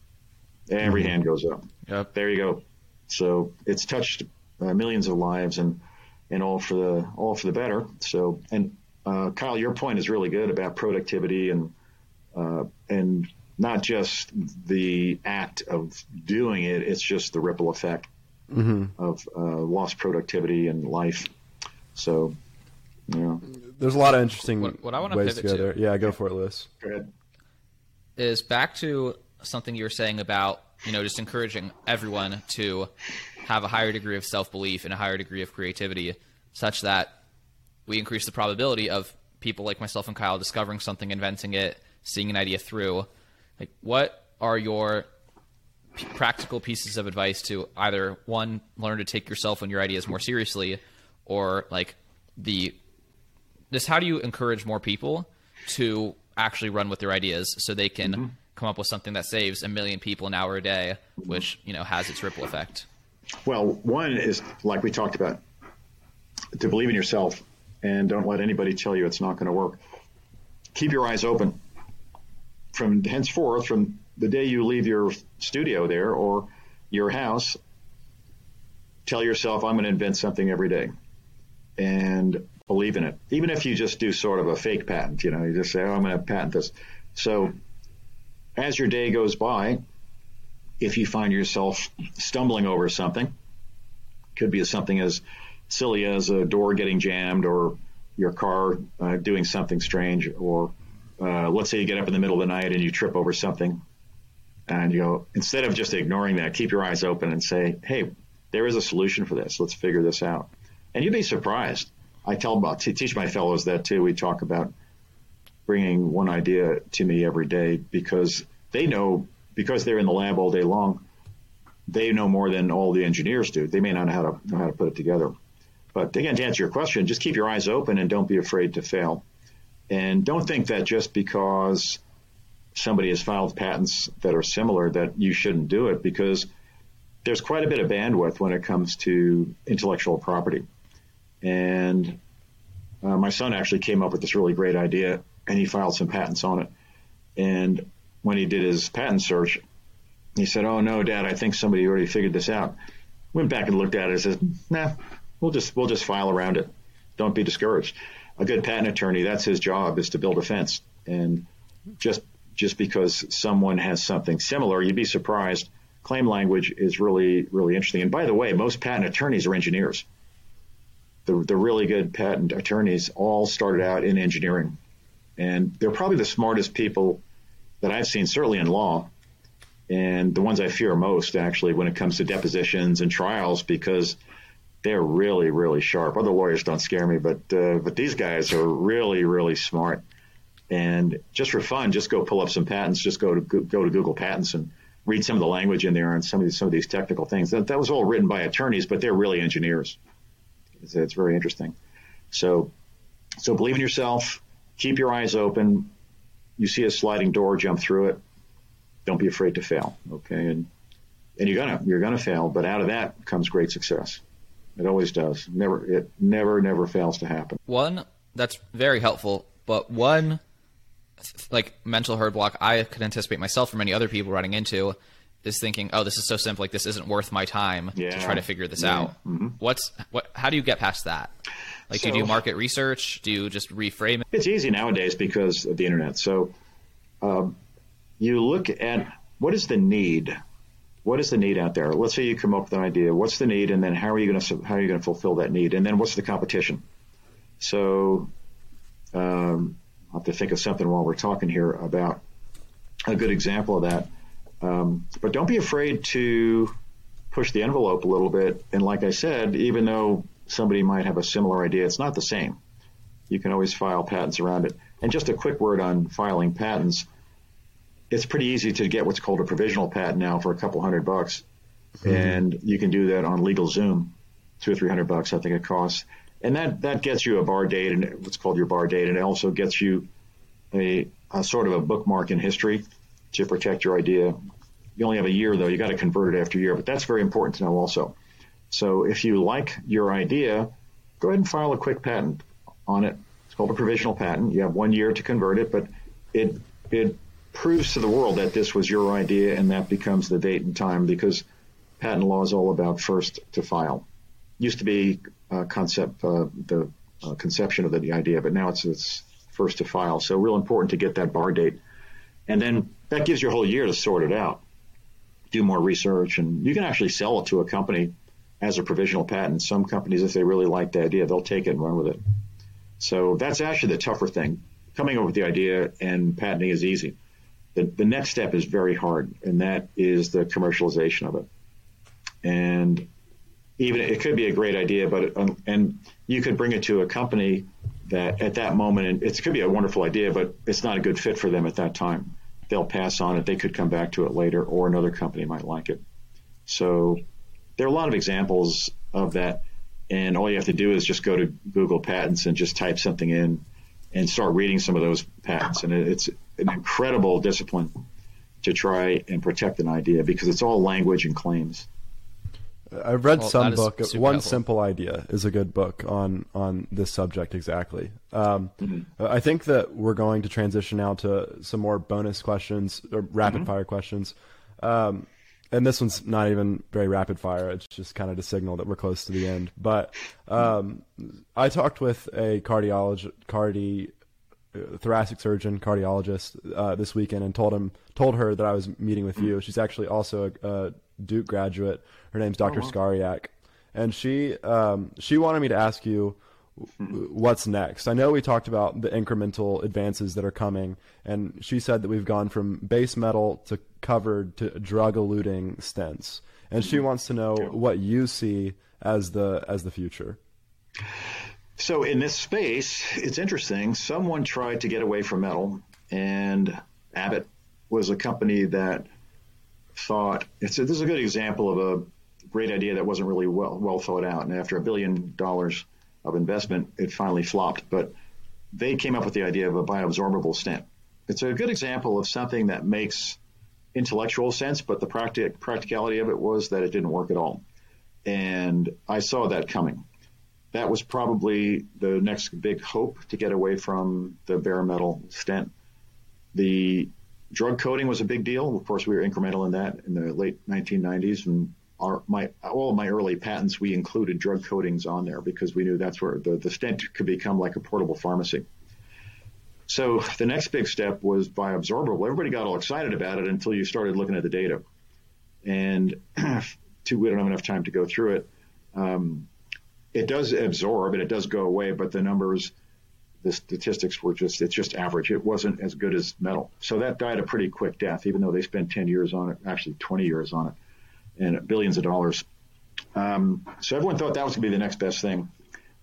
Every mm-hmm. hand goes up. Yep. There you go. So it's touched uh, millions of lives, and and all for the all for the better. So and uh, Kyle, your point is really good about productivity and uh, and not just the act of doing it; it's just the ripple effect Mm-hmm. of uh, lost productivity and life. So, you know, There's a lot of interesting What- what I wanna ways to pivot go to- Yeah, go for it, Louis. go ahead. is back to something you were saying about you know just encouraging everyone to have a higher degree of self-belief and a higher degree of creativity such that we increase the probability of people like myself and Kyle discovering something inventing it seeing an idea through like what are your p- practical pieces of advice to either one learn to take yourself and your ideas more seriously or like the just how do you encourage more people to actually run with their ideas so they can mm-hmm. come up with something that saves a million people an hour a day, which you know has its ripple effect. Well, one is like we talked about to believe in yourself and don't let anybody tell you it's not going to work. Keep your eyes open. From henceforth, from the day you leave your studio there or your house, tell yourself, I'm going to invent something every day and believe in it. Even if you just do sort of a fake patent, you know, you just say, oh, I'm going to patent this. So as your day goes by, if you find yourself stumbling over something, could be something as silly as a door getting jammed or your car uh, doing something strange, or uh, let's say you get up in the middle of the night and you trip over something, and you go instead of just ignoring that, keep your eyes open and say, "Hey, there is a solution for this. Let's figure this out." And you'd be surprised. I tell about teach my fellows that too. We talk about bringing one idea to me every day because they know because they're in the lab all day long they know more than all the engineers do. They may not know how to know how to put it together. But again, to answer your question, just keep your eyes open and don't be afraid to fail. And don't think that just because somebody has filed patents that are similar that you shouldn't do it because there's quite a bit of bandwidth when it comes to intellectual property. And uh, my son actually came up with this really great idea and he filed some patents on it. And when he did his patent search, he said, "Oh no, Dad, I think somebody already figured this out." Went back and looked at it and says, "Nah, we'll just we'll just file around it. Don't be discouraged. A good patent attorney, that's his job, is to build a fence. And just just because someone has something similar, you'd be surprised. Claim language is really really interesting. And by the way, most patent attorneys are engineers. The the really good patent attorneys all started out in engineering, and they're probably the smartest people that I've seen, certainly in law and the ones I fear most actually when it comes to depositions and trials because they're really really sharp. Other lawyers don't scare me, but uh, but these guys are really really smart. And just for fun, just go pull up some patents. Just go to go to Google Patents and read some of the language in there on some of these some of these technical things. That that was all written by attorneys, but they're really engineers. It's, it's very interesting. So so believe in yourself. Keep your eyes open. You see a sliding door, jump through it don't be afraid to fail. Okay. And, and you're gonna, you're gonna fail, but out of that comes great success. It always does. Never, it never, never fails to happen. One that's very helpful, but one like mental herd block I could anticipate myself or many other people running into is thinking, "Oh, this is so simple. Like this isn't worth my time to try to figure this Yeah. out." What's what? How do you get past that? Like, do you do market research? Do you just reframe it? It's easy nowadays because of the internet. So, um, you look at what is the need? What is the need out there? Let's say you come up with an idea. What's the need? And then how are you going to, how are you going to fulfill that need? And then what's the competition? So, um, I'll have to think of something while we're talking here about a good example of that. Um, but don't be afraid to push the envelope a little bit. And like I said, even though somebody might have a similar idea, it's not the same. You can always file patents around it. And just a quick word on filing patents. It's pretty easy to get what's called a provisional patent now for a couple hundred bucks. Mm-hmm. And you can do that on LegalZoom, two or three hundred bucks, I think it costs. And that, that gets you a bar date and what's called your bar date. And it also gets you a, a sort of a bookmark in history to protect your idea. You only have a year though. You got to convert it after a year, but that's very important to know also. So if you like your idea, go ahead and file a quick patent on it. It's called a provisional patent. You have one year to convert it, but it it proves to the world that this was your idea, and that becomes the date and time because patent law is all about first to file. Used to be a concept, uh, the uh, conception of the, the idea, but now it's it's first to file. So real important to get that bar date, and then that gives you a whole year to sort it out, do more research, and you can actually sell it to a company as a provisional patent. Some companies, if they really like the idea, they'll take it and run with it. So that's actually the tougher thing. Coming up with the idea and patenting is easy. The, the next step is very hard, and that is the commercialization of it. And even it could be a great idea, but it, um, and you could bring it to a company that at that moment, and it could be a wonderful idea, but it's not a good fit for them at that time. They'll pass on it. They could come back to it later, or another company might like it. So there are a lot of examples of that, and all you have to do is just go to Google Patents and just type something in and start reading some of those patents. And it's an incredible discipline to try and protect an idea because it's all language and claims. I've read well, some book. One helpful. simple idea is a good book on on this subject exactly. Um, mm-hmm. I think that we're going to transition now to some more bonus questions or rapid mm-hmm. fire questions. Um, and this one's not even very rapid fire. It's just kind of to signal that we're close to the end. But um, I talked with a cardiologist, cardi, thoracic surgeon, cardiologist uh, this weekend, and told him, told her that I was meeting with you. She's actually also a, a Duke graduate. Her name's Dr. Oh, wow. Skariak, and she um, she wanted me to ask you what's next. I know we talked about the incremental advances that are coming, and she said that we've gone from base metal to covered to drug-eluting stents, and she wants to know what you see as the as the future. So in this space, it's interesting. Someone tried to get away from metal, and Abbott was a company that thought it's a, this is a good example of a great idea that wasn't really well well thought out. And after a billion dollars of investment, it finally flopped. But they came up with the idea of a bioabsorbable stent. It's a good example of something that makes intellectual sense, but the practic- practicality of it was that it didn't work at all. And I saw that coming. That was probably the next big hope to get away from the bare metal stent. The drug coating was a big deal. Of course, we were incremental in that in the late 1990s, and our my all my early patents we included drug coatings on there because we knew that's where the, the stent could become like a portable pharmacy. So the next big step was bioabsorbable. Everybody got all excited about it until you started looking at the data, and [clears throat] too we don't have enough time to go through it. Um, it does absorb and it does go away, but the numbers the statistics were just it's just average. It wasn't as good as metal. So that died a pretty quick death, even though they spent 10 years on it, actually 20 years on it, and billions of dollars. Um, so everyone thought that was going to be the next best thing.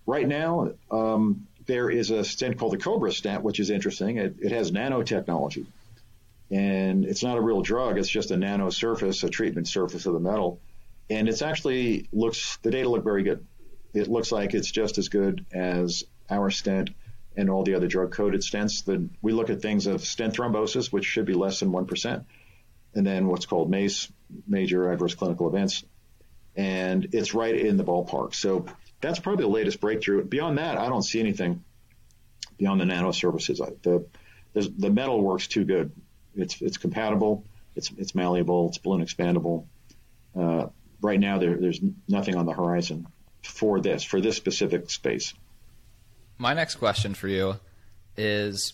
Right now, um, there is a stent called the Cobra stent, which is interesting. It, it has nanotechnology, and it's not a real drug. It's just a nano surface, a treatment surface of the metal, and it's actually looks the data look very good. It looks like it's just as good as our stent and all the other drug-coated stents. Then we look at things of stent thrombosis, which should be less than 1%, and then what's called MACE, major adverse clinical events, and it's right in the ballpark. So that's probably the latest breakthrough. Beyond that, I don't see anything beyond the nano surfaces. The, the metal works too good. It's, it's compatible, it's, it's malleable, it's balloon expandable. Uh, right now, there, there's nothing on the horizon for this, for this specific space my next question for you is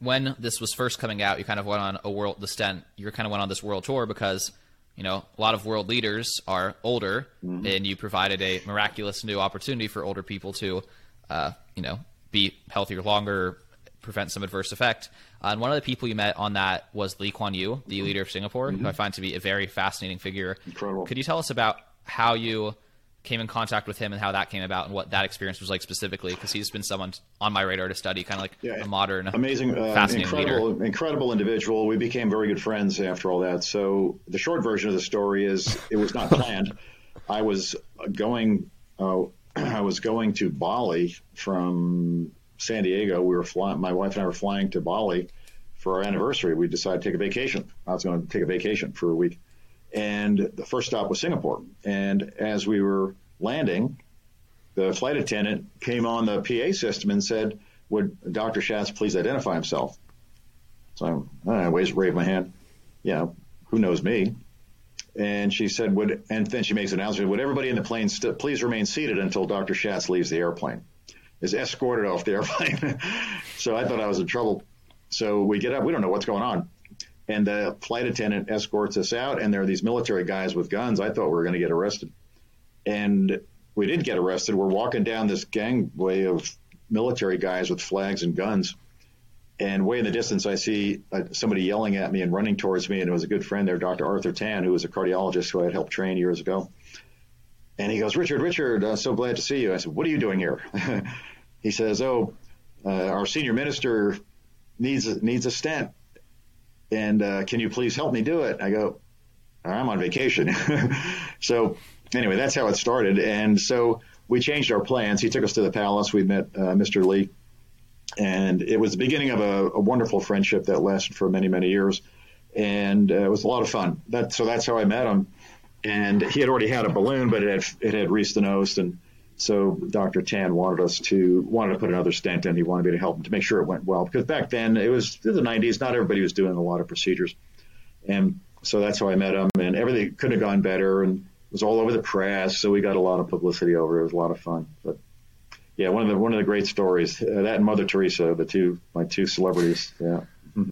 when this was first coming out, you kind of went on a world the stent. You kind of went on this world tour because you know a lot of world leaders are older, mm-hmm. and you provided a miraculous new opportunity for older people to, uh, you know, be healthier longer, prevent some adverse effect. Uh, and one of the people you met on that was Lee Kuan Yew, the mm-hmm. leader of Singapore, mm-hmm. who I find to be a very fascinating figure. Incredible. Could you tell us about how you came in contact with him and how that came about and what that experience was like specifically because he's been someone on my radar to study kind of like yeah, a modern amazing uh, fascinating incredible leader. incredible individual. We became very good friends after all that. So the short version of the story is it was not planned. I was going uh, [clears throat] i was going to bali from san diego. We were flying my wife and i were flying to bali for our anniversary. We decided to take a vacation. I was going to take a vacation for a week and the first stop was Singapore. And as we were landing, the flight attendant came on the PA system and said, Would Dr. Schatz please identify himself? So I, I waved my hand. Yeah, who knows me? And she said, would, and then she makes an announcement, would everybody in the plane st- please remain seated until Dr. Schatz leaves the airplane? is escorted off the [laughs] airplane. so I thought I was in trouble. So we get up. We don't know what's going on. And the flight attendant escorts us out, and there are these military guys with guns. I thought we were going to get arrested. And we did get arrested. We're walking down this gangway of military guys with flags and guns. And way in the distance, I see uh, somebody yelling at me and running towards me. And it was a good friend there, Dr. Arthur Tan, who was a cardiologist who I had helped train years ago. And he goes, Richard, Richard, uh, so glad to see you. I said, what are you doing here? [laughs] he says, oh, uh, our senior minister needs needs a stent, and uh, can you please help me do it? I go, I'm on vacation. [laughs] so anyway, that's how it started. And so we changed our plans. He took us to the palace. We met uh, Mr. Lee, and it was the beginning of a, a, wonderful friendship that lasted for many, many years. And uh, it was a lot of fun. That, so that's how I met him. And he had already had a balloon, but it had it had reached the nose and so Dr. Tan wanted us to wanted to put another stent in. He wanted me to help him to make sure it went well because back then it was the 90s. Not everybody was doing a lot of procedures, and so that's how I met him. And everything couldn't have gone better, and it was all over the press. So we got a lot of publicity over it. It was a lot of fun. But yeah, one of the one of the great stories. Uh, that and Mother Teresa, the two my two celebrities. Yeah. [laughs]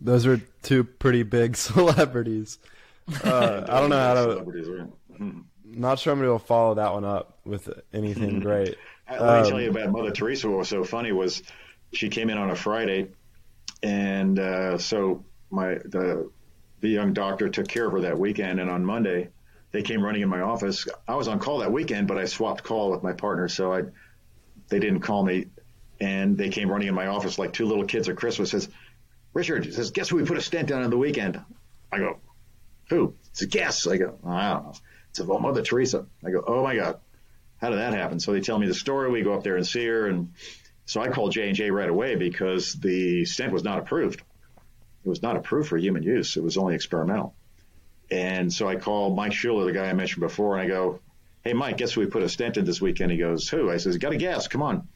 Those are two pretty big [laughs] celebrities. Uh, I don't know how to. Right? Not sure I'm going to follow that one up with anything [laughs] great. Let me um, tell you about Mother Teresa. What was so funny was she came in on a Friday, and uh, so my the the young doctor took care of her that weekend, and on Monday they came running in my office. I was on call that weekend, but I swapped call with my partner, so I they didn't call me, and they came running in my office like two little kids at Christmas. Says Richard says, guess who we put a stent on on the weekend? I go, who? He says, guess. I go, I don't know. Said, well, Mother Teresa. I go, oh my God, how did that happen? So they tell me the story. We go up there and see her, and so I called J and J right away because the stent was not approved. It was not approved for human use. It was only experimental. And so I called Mike Schuler, the guy I mentioned before, and I go, Hey, Mike, guess who we put a stent in this weekend? He goes, Who? I says, Got to guess. Come on.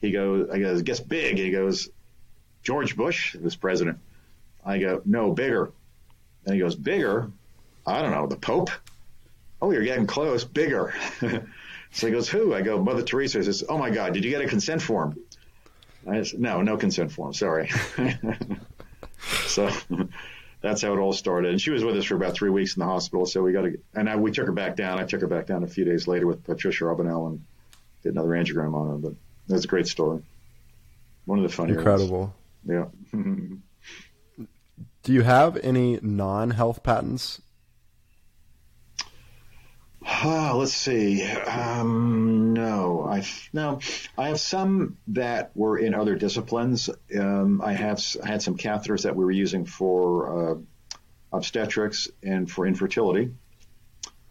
He goes, I goes, Guess big. He goes, George Bush was president. I go, No, bigger. And he goes, Bigger? I don't know, the Pope? Oh, you're getting close. Bigger. [laughs] so he goes, Who? I go, Mother Teresa. He says, Oh my God, did you get a consent form? I said, No, no consent form. Sorry. [laughs] so that's how it all started. And she was with us for about three weeks in the hospital. So we got to, and I, we took her back down. I took her back down a few days later with Patricia Arbanel and did another angiogram on her. But that's a great story. One of the funny. Incredible. Ones. Yeah. [laughs] Do you have any non-health patents uh, let's see. Um, no, I no, I have some that were in other disciplines. Um, I have I had some catheters that we were using for uh, obstetrics and for infertility.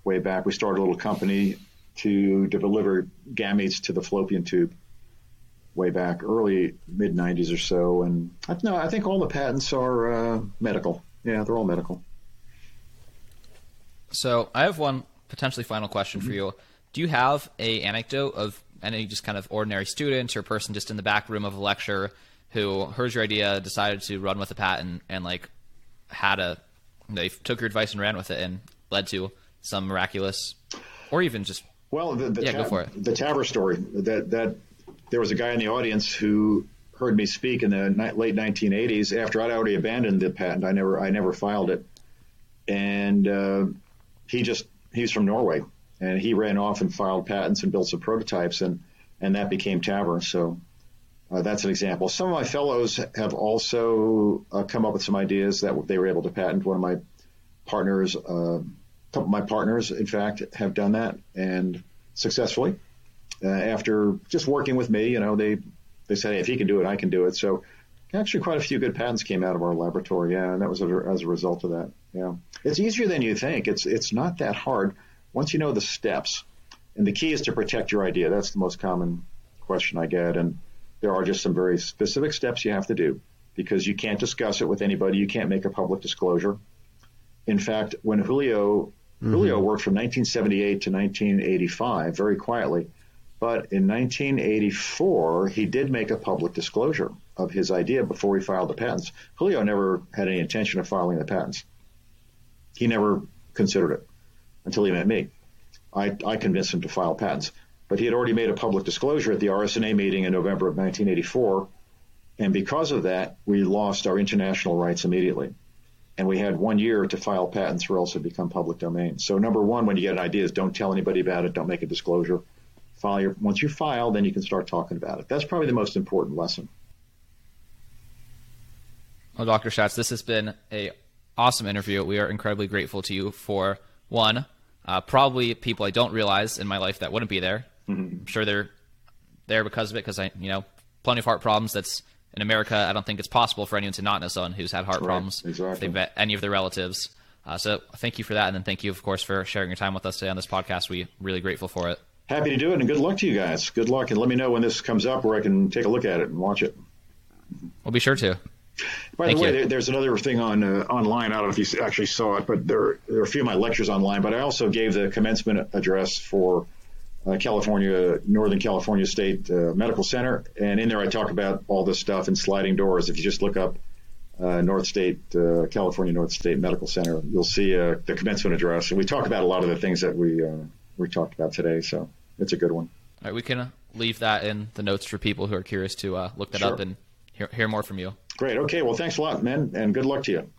Way back, we started a little company to deliver gametes to the fallopian tube. Way back, early mid '90s or so, and I, no, I think all the patents are uh, medical. Yeah, they're all medical. So I have one potentially final question mm-hmm. for you. Do you have a anecdote of any just kind of ordinary student or person just in the back room of a lecture who heard your idea, decided to run with a patent, and like had a they took your advice and ran with it and led to some miraculous, or even just well, the, the yeah, go for it. The TAVR story that that there was a guy in the audience who heard me speak in the late 1980s after I'd already abandoned the patent. I never I never filed it, and uh, he just he's from Norway, and he ran off and filed patents and built some prototypes, and and that became TAVR. So uh, that's an example. Some of my fellows have also uh, come up with some ideas that they were able to patent. One of my partners, uh, a couple of my partners, in fact, have done that and successfully. Uh, after just working with me, you know, they they said, hey, if he can do it, I can do it. So actually, quite a few good patents came out of our laboratory. Yeah, and that was as a result of that. Yeah, it's easier than you think. It's it's not that hard once you know the steps. And the key is to protect your idea. That's the most common question I get, and there are just some very specific steps you have to do because you can't discuss it with anybody. You can't make a public disclosure. In fact, when Julio mm-hmm. Julio worked from 1978 to 1985 very quietly, but in 1984 he did make a public disclosure of his idea before he filed the patents. Julio never had any intention of filing the patents. He never considered it until he met me. I, I convinced him to file patents. but he had already made a public disclosure at the RSNA meeting in November of 1984. And because of that, we lost our international rights immediately. And we had one year to file patents or else it become public domain. So number one, when you get an idea is don't tell anybody about it. Don't make a disclosure. File your, once you file, then you can start talking about it. That's probably the most important lesson. Well, Dr. Schatz, this has been a awesome interview. We are incredibly grateful to you for one, uh, probably people I don't realize in my life that wouldn't be there. Mm-hmm. I'm sure they're there because of it, because I, you know, plenty of heart problems. That's in America. I don't think it's possible for anyone to not know someone who's had heart right, problems. Exactly. If they've met any of their relatives. Uh, so thank you for that, and then thank you, of course, for sharing your time with us today on this podcast. We really grateful for it. Happy to do it, and good luck to you guys. Good luck, and let me know when this comes up where I can take a look at it and watch it. We'll be sure to. By Thank the way, you. there's another thing on uh, online. I don't know if you actually saw it, but there, there are a few of my lectures online. But I also gave the commencement address for uh, California, Northern California State uh, Medical Center, and in there I talk about all this stuff and sliding doors. If you just look up uh, North State, uh, California North State Medical Center, you'll see uh, the commencement address, and we talk about a lot of the things that we uh, we talked about today. So it's a good one. All right, we can leave that in the notes for people who are curious to uh, look that Sure. up and hear, hear more from you. Great. Okay. Well, thanks a lot, man, and good luck to you. Thank,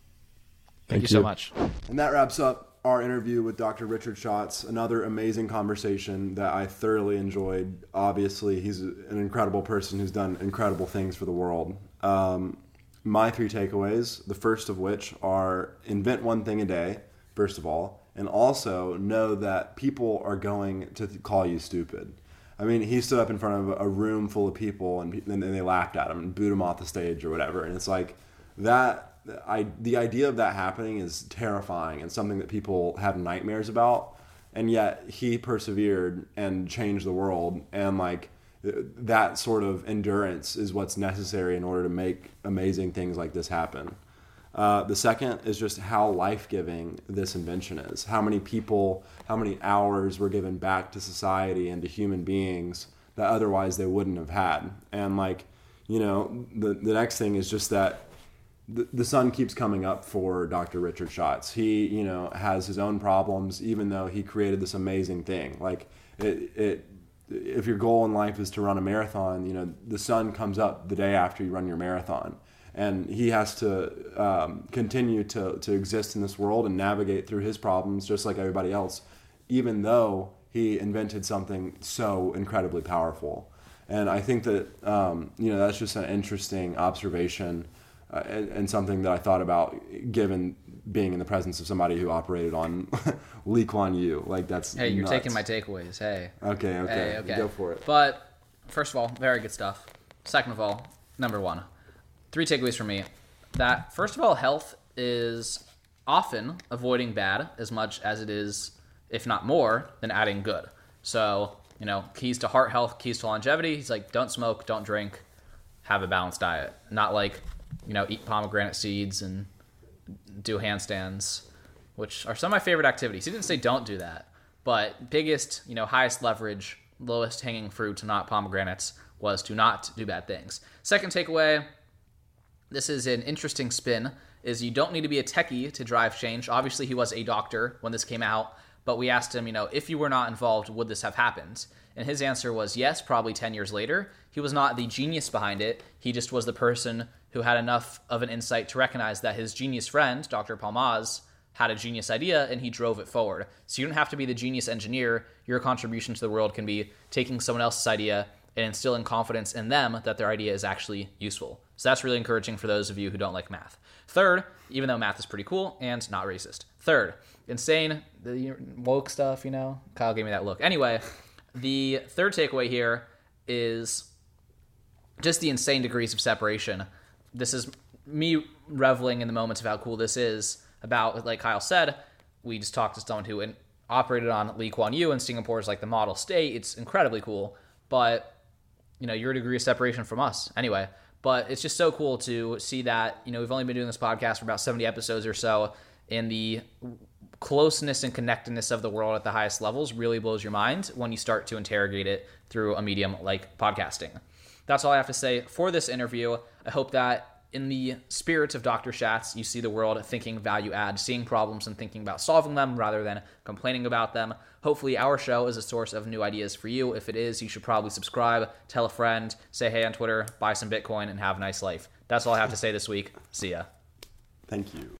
Thank you so much. And that wraps up our interview with Dr. Richard Schatz. Another amazing conversation that I thoroughly enjoyed. Obviously, he's an incredible person who's done incredible things for the world. Um, my three takeaways, the first of which are invent one thing a day, first of all, and also know that people are going to th- call you stupid. I mean, he stood up in front of a room full of people and, and they laughed at him and booed him off the stage or whatever. And it's like that. I the idea of that happening is terrifying and something that people have nightmares about. And yet he persevered and changed the world. And like that sort of endurance is what's necessary in order to make amazing things like this happen. Uh, the second is just how life giving this invention is. How many people, how many hours were given back to society and to human beings that otherwise they wouldn't have had. And, like, you know, the, the next thing is just that the, sun keeps coming up for Dr. Richard Schatz. He, you know, has his own problems, even though he created this amazing thing. Like, it, it, if your goal in life is to run a marathon, you know, the sun comes up the day after you run your marathon and he has to um, continue to, to exist in this world and navigate through his problems just like everybody else, even though he invented something so incredibly powerful. And I think that um, you know that's just an interesting observation uh, and, and something that I thought about given being in the presence of somebody who operated on [laughs] Lee Kuan Yew. Like that's Hey, you're nuts. taking my takeaways. Hey. okay okay Hey, okay. go for it. But first of all, very good stuff. Second of all, number one, three takeaways for me. That first of all, health is often avoiding bad as much as it is, if not more, than adding good. So you know, keys to heart health, keys to longevity. He's like, don't smoke, don't drink, have a balanced diet. Not like, you know, eat pomegranate seeds and do handstands, which are some of my favorite activities. He didn't say don't do that, but biggest, you know, highest leverage, lowest hanging fruit, to not pomegranates, was to not do bad things. Second takeaway, this is an interesting spin, is you don't need to be a techie to drive change. Obviously, he was a doctor when this came out, but we asked him, you know, if you were not involved, would this have happened? And his answer was yes, probably 10 years later. He was not the genius behind it. He just was the person who had enough of an insight to recognize that his genius friend, Dr. Palmaz, had a genius idea and he drove it forward. So you don't have to be the genius engineer. Your contribution to the world can be taking someone else's idea and instilling confidence in them that their idea is actually useful. So that's really encouraging for those of you who don't like math. Third, even though math is pretty cool and not racist. Third, insane, the woke stuff, you know? Kyle gave me that look. Anyway, the third takeaway here is just the insane degrees of separation. This is me reveling in the moments of how cool this is. About, like Kyle said, we just talked to someone who operated on Lee Kuan Yew, and Singapore is like the model state. It's incredibly cool, but you know, your degree of separation from us anyway. But it's just so cool to see that, you know, we've only been doing this podcast for about 70 episodes or so, and the closeness and connectedness of the world at the highest levels really blows your mind when you start to interrogate it through a medium like podcasting. That's all I have to say for this interview. I hope that in the spirit of Dr. Schatz, you see the world thinking value add, seeing problems and thinking about solving them rather than complaining about them. Hopefully, our show is a source of new ideas for you. If it is, you should probably subscribe, tell a friend, say hey on Twitter, buy some Bitcoin, and have a nice life. That's all I have to say this week. See ya. Thank you.